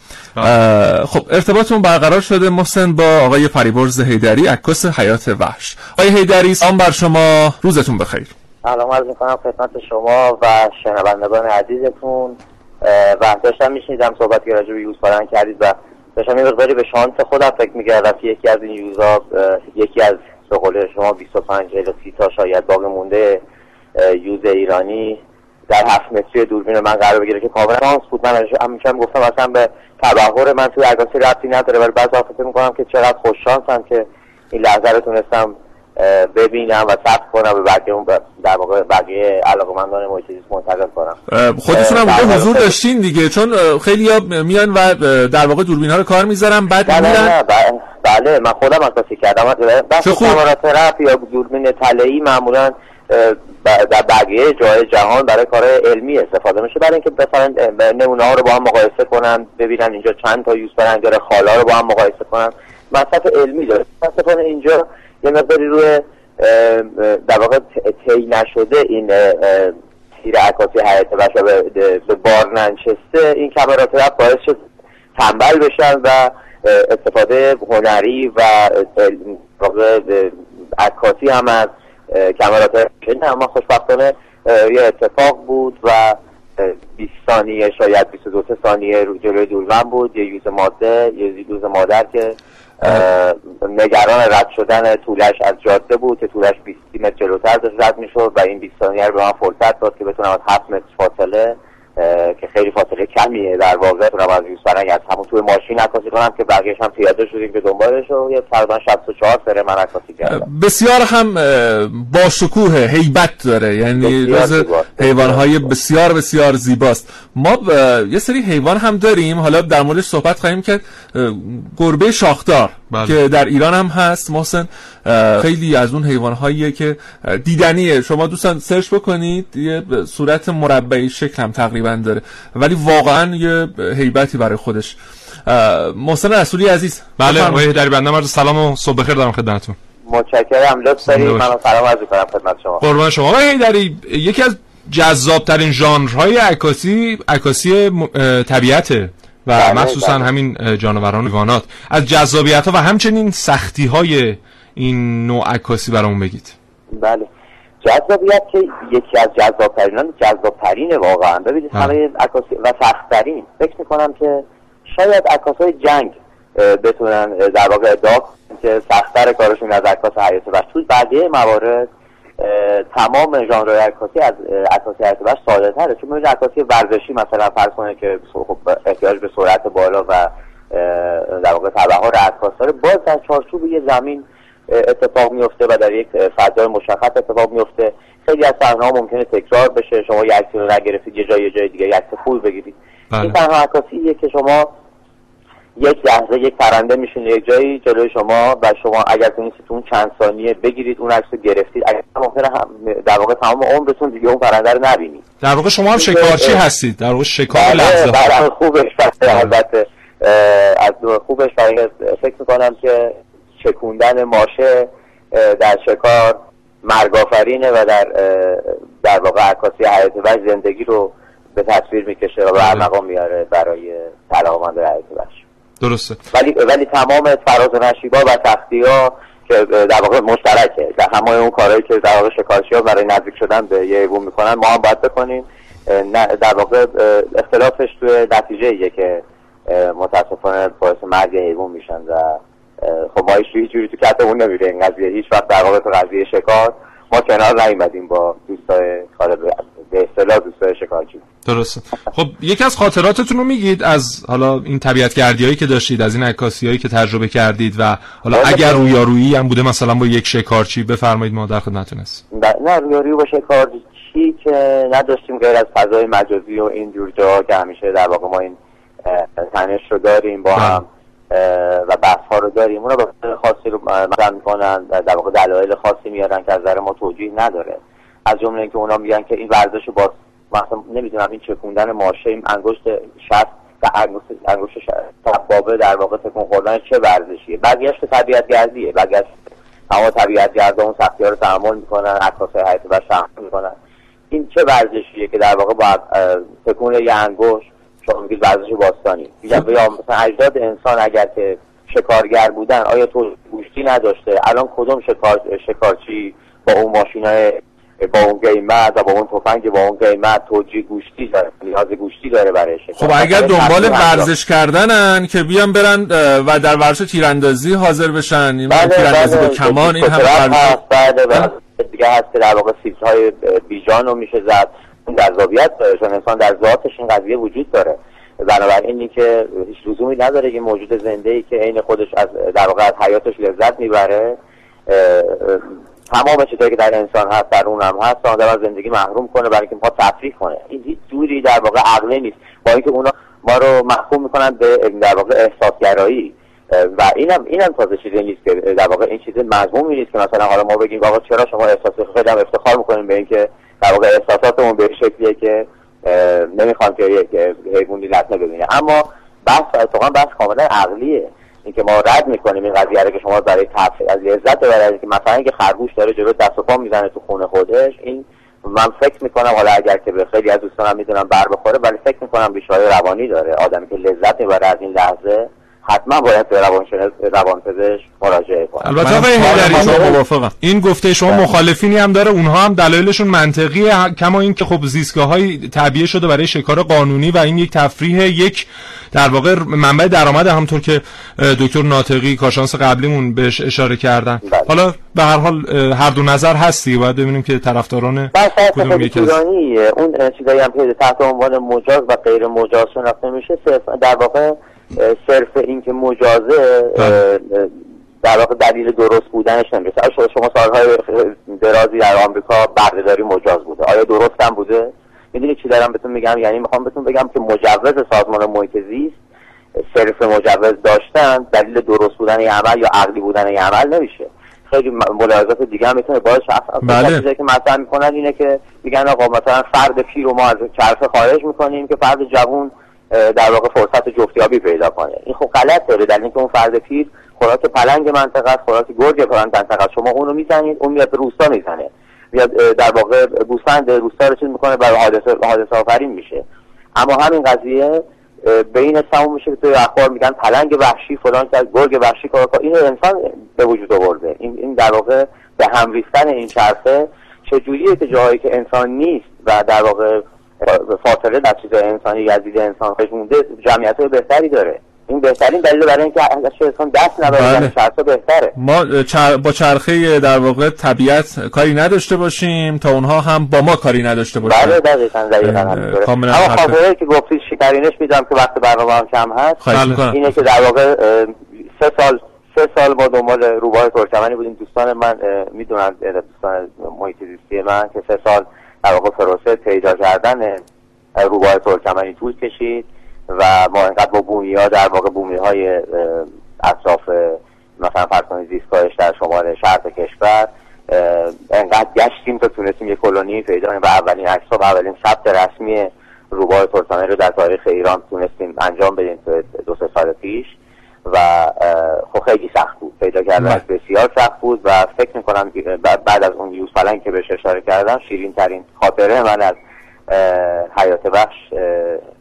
خب ارتباطمون برقرار شده. محسن با آقای فریبرز هیدری عکاس حیات وحش. آقای هیدری سلام بر شما. روزتون بخیر. سلام عرض می‌کنم خدمت شما و شنوندگان عزیزتون. و داشتم میشنیدم صحبت که راجع به یوز کردید و داشتم یه مقداری به شانس خودم فکر می‌کردم که یکی از این یوزا یکی از به قول شما 25 الی 30 تا شاید باقی مونده. یوز ایرانی در هفت متری دوربین من قرار بگیره که کاملا مانس بود. من همیشه گفتم اصلا به تبهر من توی عکاسی ربطی نداره ولی بعضی فکر می‌کنم که چقدر خوششانسم که این لحظه رو تونستم ببینم و ثبت کنم به بقیه اون در واقع بقیه علاقمندان محیط زیست منتقل کنم. خودتون هم حضور داشتین دیگه چون خیلی ها میان و در واقع دوربین ها رو کار می‌ذارن بعد میرن. بله, بله من خودم عکاسی کردم. بحث کامراتراپ یا دوربین طلایی معمولا در بقیه جای جهان برای کار علمی استفاده میشه. برای اینکه مثلا نمونه ها رو با هم مقایسه کنن ببینن اینجا چند تا یوز داره خالا رو با هم مقایسه کنن. مصرف علمی داره. متاسفانه اینجا یه مقداری روی در واقع طی نشده این تیر عکاسی حیات وحش به بار ننشسته. این کمرات باعث شد تنبل بشن و استفاده هنری و عکاسی هم از کمرات اما خوشبختانه یه اتفاق بود و 20 ثانیه شاید 22 ثانیه جلوی دوربین بود. یه یوز ماده یه یوز مادر که نگران رد شدن طولش از جاده بود که طولش 20 متر جلوتر داشت رد می‌شد و این 20 ثانیه رو به من فرصت داد که بتونم از 7 متر فاصله که خیلی فاصله کمیه. در واقع تونم از یوز فرنگ از همون توی ماشین عکاسی کنم که بقیهش هم پیاده شدیم به دنبالش و یه تقریبا 64 سره من عکاسی کردم. بسیار هم با شکوه هیبت داره. یعنی جز حیوانهای بسیار بسیار زیباست. ما یه سری حیوان هم داریم. حالا در موردش صحبت خواهیم کرد. گربه شاخدار. بله. که در ایران هم هست. محسن خیلی از اون حیوان که دیدنیه. شما دوستان سرچ بکنید یه صورت مربعی شکل هم تقریبا داره. ولی واقعا یه هیبتی برای خودش. محسن رسولی عزیز بله آقای در بنده مرد سلام و صبح بخیر دارم خدمتتون. متشکرم. لطف دارید. من سلام عرض کنم خدمت شما. قربان شما. آقای داری یکی از جذاب ترین ژانرهای عکاسی عکاسی طبیعته. و بله مخصوصا بله. همین جانوران وانات از جذابیت ها و همچنین سختی های این نوع عکاسی برامون بگید. بله. جذابیت که یکی از جذابترین جذابترین واقعا. ببینید بله. همه عکاسی و سختترین. فکر می‌کنم که شاید عکاس های جنگ بتونن در واقع ادعا که سختتر کارشون از عکاس حیات و توی بقیه موارد تمام ژانر عکاسی از عکاسی ارتباط ساده تره. چون می‌بینید عکاسی ورزشی مثلا فرض کنه که خب احتیاج به سرعت بالا و در واقع تبهار عکاس داره. باز در چارچوب یه زمین اتفاق میفته و در یک فضای مشخص اتفاق میفته خیلی از صحنه ها ممکنه تکرار بشه. شما یک عکسی رو نگرفتید یه جای یه جای دیگه یک پول بگیرید. این بله. تنها عکاسیه که شما یک لحظه یک پرنده میشین یک جایی جلوی شما و شما اگر تونستید اون چند ثانیه بگیرید اون عکس رو گرفتید. اگر ممکنه هم در واقع تمام عمرتون دیگه اون پرنده رو نبینید. در واقع شما هم شکارچی هستید. در واقع شکار بله، لحظه بله خوبش البته از خوبش. فکر می‌کنم که چکوندن ماشه در شکار مرگافرینه و در در واقع عکاسی حیات زندگی رو به تصویر می‌کشه و به مقام میاره برای علاقمند حیات درسته. ولی ولی تمام فراز و نشیبا و سختی ها که در واقع مشترکه. در همه اون کارهایی که در واقع شکارچی ها برای نزدیک شدن به یه حیوان می‌کنن ما هم باید بکنیم. در واقع اختلافش توی نتیجه ایه که متاسفانه باعث مرگ حیوان میشن و خب ما هیچ جوری تو کتمون نمیره این قضیه هیچ وقت در تو قضیه شکار. ما کنار نیومدیم با دوستای خالد به اصطلاح دوستای شکارچی. درسته خب یکی از خاطراتتون رو میگید از حالا این طبیعت گردی هایی که داشتید از این عکاسی هایی که تجربه کردید و حالا بله، اگر بله. رویارویی هم بوده مثلا با یک شکارچی بفرمایید ما در خدمتتون هست نه رویارویی با شکارچی که نداشتیم غیر از فضای مجازی و این جور جا که همیشه در واقع ما این تنش رو داریم با بله. هم و بحث ها رو داریم اونا به خاصی رو مطرح می‌کنن در واقع دلایل خاصی میارن که از نظر ما توجیه نداره از جمله اینکه اونا میگن که این ورزش رو با مثلا نمی‌دونم این چکوندن ماشه این انگشت شست و انگشت سبابه در واقع تکون خوردن چه ورزشیه؟ بقیهش که طبیعت گردیه بقیهش تمام طبیعت گردا اون سختی ها رو تحمل می‌کنن عکاس حیات و شهر می‌کنن. این چه ورزشیه که در واقع با تکون یه انگشت شما میگید ورزش باستانی. یا مثلا اجداد انسان اگر که شکارگر بودن آیا تو گوشتی نداشته؟ الان کدوم شکار شکارچی با اون ماشین های با اون قیمت و با اون تفنگ با اون قیمت توجی گوشتی داره نیاز گوشتی داره برای خب اگر دنبال ورزش کردنن که بیان برن و در ورزش تیراندازی حاضر بشن این بله تیراندازی بله. با کمان این هم هست بله بله. دیگه هست که در واقع های بیجان رو میشه زد. اون جذابیت داره چون انسان در ذاتش این قضیه وجود داره. بنابراین اینی که هیچ لزومی نداره که موجود زنده ای که عین خودش از در واقع از حیاتش لذت می‌بره تمام چیزایی که در انسان هست در اون هم هست آدم از زندگی محروم کنه برای اینکه ما تفریح کنه. این هیچ جوری در واقع عقلی نیست. با اینکه اونا ما رو محکوم می‌کنن به در واقع احساسگرایی. و اینم اینم تازه چیزی نیست که در واقع این چیز مضمومی نیست که مثلا حالا ما بگیم آقا چرا شما احساس خیلی هم افتخار می‌کنیم به اینکه در واقع احساساتمون به شکلیه که نمی‌خوام که یک حیوانی لطمه ببینه. اما بحث اتفاقا بحث کاملا عقلیه. اینکه ما رد می‌کنیم این قضیه رو که شما برای تفسیر از لذت ببرید که مثلا اینکه خرگوش داره جلو دست و پا می‌زنه تو خونه خودش این من فکر می‌کنم حالا اگر که به خیلی از دوستانم می‌دونم بر بخوره ولی فکر می‌کنم ریشه روانی داره. آدمی که لذت می‌بره از این لحظه حتما باید به روان پزشک مراجعه کنه البته آقای هیدری این گفته شما بله. مخالفینی هم داره اونها هم دلایلشون منطقیه کما اینکه خب زیستگاه های طبیعی شده برای شکار قانونی و این یک تفریح یک در واقع منبع درآمد همونطور که دکتر ناطقی کارشناس قبلیمون بهش اشاره کردن بله. حالا به هر حال هر دو نظر هستی باید ببینیم که طرفداران کدوم یکی از اون چیزایی هم که تحت عنوان مجاز و غیر مجاز شناخته میشه در واقع صرف اینکه مجازه بله. در واقع دلیل درست بودنش نمیشه شما سالهای درازی در آمریکا بردهداری مجاز بوده؟ آیا درست هم بوده؟ می‌دونی چی دارم بهتون میگم؟ یعنی می‌خوام بهتون بگم که مجوز سازمان محیط زیست صرف مجوز داشتن دلیل درست بودن یه عمل یا عقلی بودن یه عمل نمیشه. خیلی ملاحظات دیگه هم می‌تونه باعث بله. چیزی که مطرح می‌کنن اینه که میگن آقا مثلا فرد پیر رو ما از چرخه خارج می‌کنیم که فرد جوون در واقع فرصت جفتیابی پیدا کنه. این خب غلط داره. در اینکه اون فرد پیر خوراک پلنگ منطقه است خوراک گرگ پلنگ منطقه شما اون رو می‌زنید اون میاد به روستا می‌زنه. میاد در واقع گوسفند روستا رو چیز می‌کنه برای حادثه حادثه آفرین میشه. اما همین قضیه به این تموم میشه که توی اخبار میگن پلنگ وحشی فلان کرد گرگ وحشی کار این انسان به وجود آورده. این این در واقع به هم ریختن این چرخه چجوریه که جایی که انسان نیست و در واقع فاصله در چیز انسانی یزید انسان مونده جمعیت های بهتری داره. این بهترین دلیل برای اینکه انسان دست نبره بله. چرخه بهتره. ما چر... با چرخه در واقع طبیعت کاری نداشته باشیم تا اونها هم با ما کاری نداشته باشن. بله دقیقاً دقیقاً اما خاطره که گفتید شکرینش میدم که وقت برنامه هم کم هست. اینه که در واقع سه سال سه سال با دنبال روباه ترکمنی بودیم. دوستان من می‌دونن دوستان محیط زیستی من که سه سال در واقع پروسه پیدا کردن روباه ترکمنی طول کشید و ما انقدر با بومی ها در واقع بومی های اطراف مثلا فرسانی زیستگاهش در شمال شرق کشور انقدر گشتیم تا تونستیم یه کلونی پیدا کنیم و اولین عکس و اولین ثبت رسمی روباه ترکمنی رو در تاریخ ایران تونستیم انجام بدیم دو سه سال پیش. و خب خیلی سخت بود. پیدا کردن بسیار سخت بود و فکر می‌کنم بعد از اون یوز پلنگ که بهش اشاره کردم شیرین ترین خاطره من از حیات بخش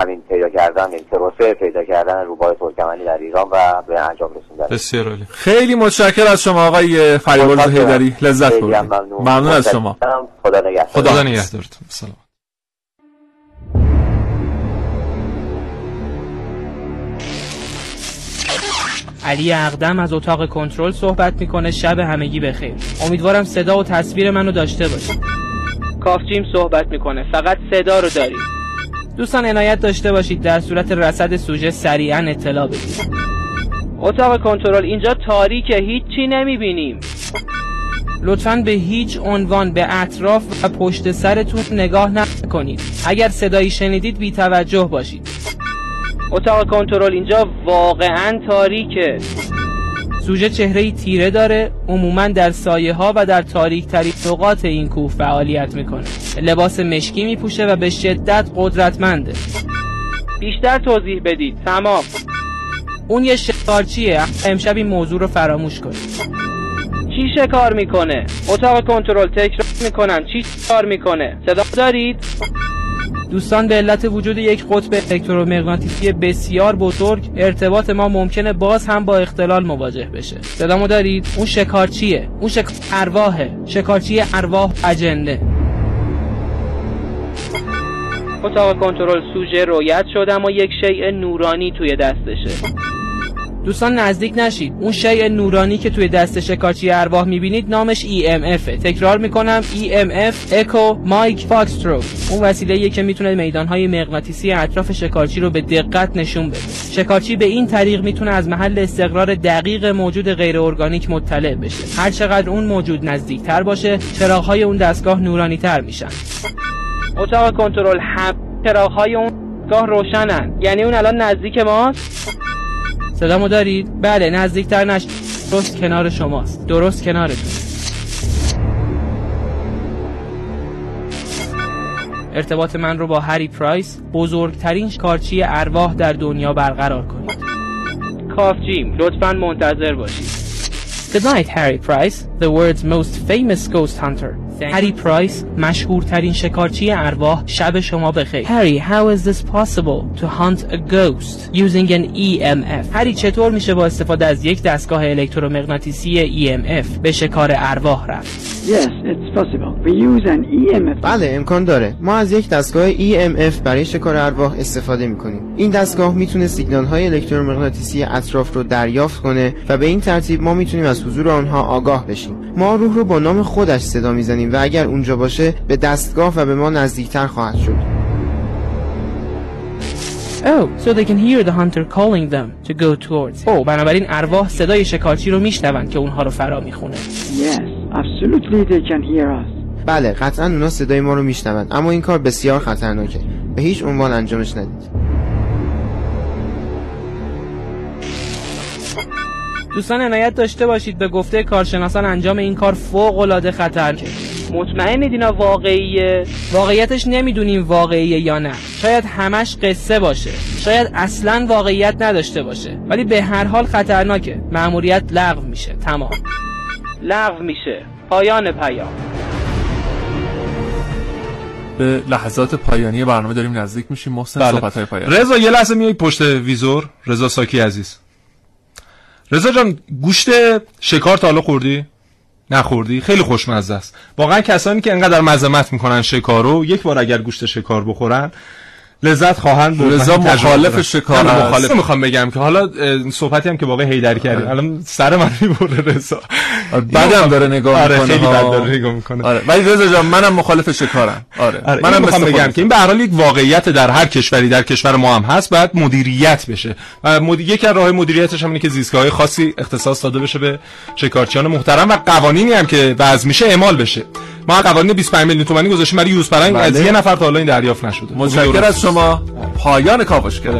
همین پیدا کردن این پروسه پیدا کردن روباه ترکمنی در ایران و به انجام رسوندن. بسیار عالی. خیلی متشکر از شما آقای فریبرز هیدری. لذت بردیم ممنون. از شما. خدا نگهدار. خدا نگهدارتون. سلام. علی اقدم از اتاق کنترل صحبت می‌کنه. شب همگی بخیر. امیدوارم صدا و تصویر منو داشته باشید. کافجیم صحبت می‌کنه. فقط صدا رو داریم دوستان عنایت داشته باشید. در صورت رصد سوژه سریعا اطلاع بدید. اتاق کنترل اینجا تاریکه. هیچی نمی‌بینیم. لطفا به هیچ عنوان به اطراف و پشت سرتون نگاه نکنید. اگر صدایی شنیدید بی توجه باشید. اتاق کنترل اینجا واقعا تاریکه. سوژه چهره تیره داره عموما در سایه ها و در تاریک ترین نقاط این کوه فعالیت می‌کنه. لباس مشکی میپوشه و به شدت قدرتمنده. بیشتر توضیح بدید. تمام. اون یه شکارچیه. امشب این موضوع رو فراموش کنید. چی شکار می‌کنه؟ اتاق کنترل تکرار می‌کنن. چی شکار می‌کنه؟ صدا دارید؟ دوستان به علت وجود یک قطب الکترومغناطیسی بسیار بزرگ ارتباط ما ممکنه باز هم با اختلال مواجه بشه. صدامو دارید؟ اون شکارچیه. اون شکار ارواحه. شکارچی ارواح اجنه اتاق کنترل سوژه رویت شد اما یک شیء نورانی توی دستشه. دوستان نزدیک نشید. اون شیء نورانی که توی دست شکارچی ارواح می‌بینید نامش EMF تکرار می‌کنم. EMF Echo Mike Foxtrot اون وسیله که می‌تونه میدانهای مغناطیسی اطراف شکارچی رو به دقت نشون بده. شکارچی به این طریق می‌تونه از محل استقرار دقیق موجود غیر ارگانیک مطلع بشه. هر چقدر اون موجود نزدیکتر باشه چراغهای اون دستگاه نورانی تر میشن. اتاق کنترل هم چراغهای اون دستگاه روشنن. یعنی اون الان نزدیک ماست؟ صدامو دارید؟ بله نزدیکتر نش درست کنار شماست. درست کنارتون. ارتباط من رو با هری پرایس بزرگترین کارچی ارواح در دنیا برقرار کنید. کاف جیم لطفا منتظر باشید. Good night, Harry Price, the world's most famous ghost hunter. هری پرایس مشهورترین شکارچی ارواح شب شما بخیر. هری how is this possible to hunt a ghost using an EMF هری چطور میشه با استفاده از یک دستگاه الکترومغناطیسی EMF به شکار ارواح رفت؟ Yes, it's possible. We use an EMF. بله امکان داره. ما از یک دستگاه EMF برای شکار ارواح استفاده می‌کنیم. این دستگاه می‌تونه سیگنال های الکترومغناطیسی اطراف رو دریافت کنه و به این ترتیب ما می‌تونیم از حضور آنها آگاه بشیم. ما روح رو با نام خودش صدا می‌زنیم و اگر اونجا باشه به دستگاه و به ما نزدیکتر خواهد شد Oh, so they can hear the hunter calling them to go towards. Oh, بنابراین ارواح صدای شکارچی رو میشنوند که اونها رو فرا می‌خونه. Yes, absolutely they can hear us. بله قطعا اونا صدای ما رو میشنوند اما این کار بسیار خطرناکه به هیچ عنوان انجامش ندید دوستان عنایت داشته باشید به گفته کارشناسان انجام این کار فوق العاده خطرناکه مطمئنید اینا واقعیه واقعیتش نمی‌دونیم واقعیه یا نه. شاید همش قصه باشه. شاید اصلا واقعیت نداشته باشه. ولی به هر حال خطرناکه. مأموریت لغو میشه. تمام. لغو میشه. پایان پیام. به لحظات پایانی برنامه داریم نزدیک میشیم. محسن بله. صحبت های پایانی. رضا یه لحظه میای پشت ویزور. رضا ساکی عزیز. رضا جان گوشت شکار تا حالا خوردی؟ نخوردی؟ خیلی خوشمزه است. واقعا کسانی که انقدر مزمت می‌کنن شکارو یک بار اگر گوشت شکار بخورن لذت خواهند برد. تجربه مخالف. شکار. مخالف. می‌خوام بگم که حالا صحبتی هم که با آقای هیدری کردیم. الان سر من می‌بره رضا. بعدم داره نگاه آره می‌کنه خیلی. بد داره نگاه می‌کنه. آره. ولی رضا جان منم مخالف شکارم. آره, آره منم می‌خوام بگم. که این به هر حال یک واقعیت در هر کشوری در کشور ما هم هست باید مدیریت بشه. و مد... یکی از راه مدیریتش هم اینه که زیستگاه خاصی اختصاص داده بشه به شکارچیان محترم و قوانینی هم که وضع میشه اعمال بشه. ما قوانین 25 میلیون تومانی گذاشتیم برای یوز پرنگ. بله. از یه نفر تا حالا این دریافت نشده. متشکر از شما. پایان کاوشگر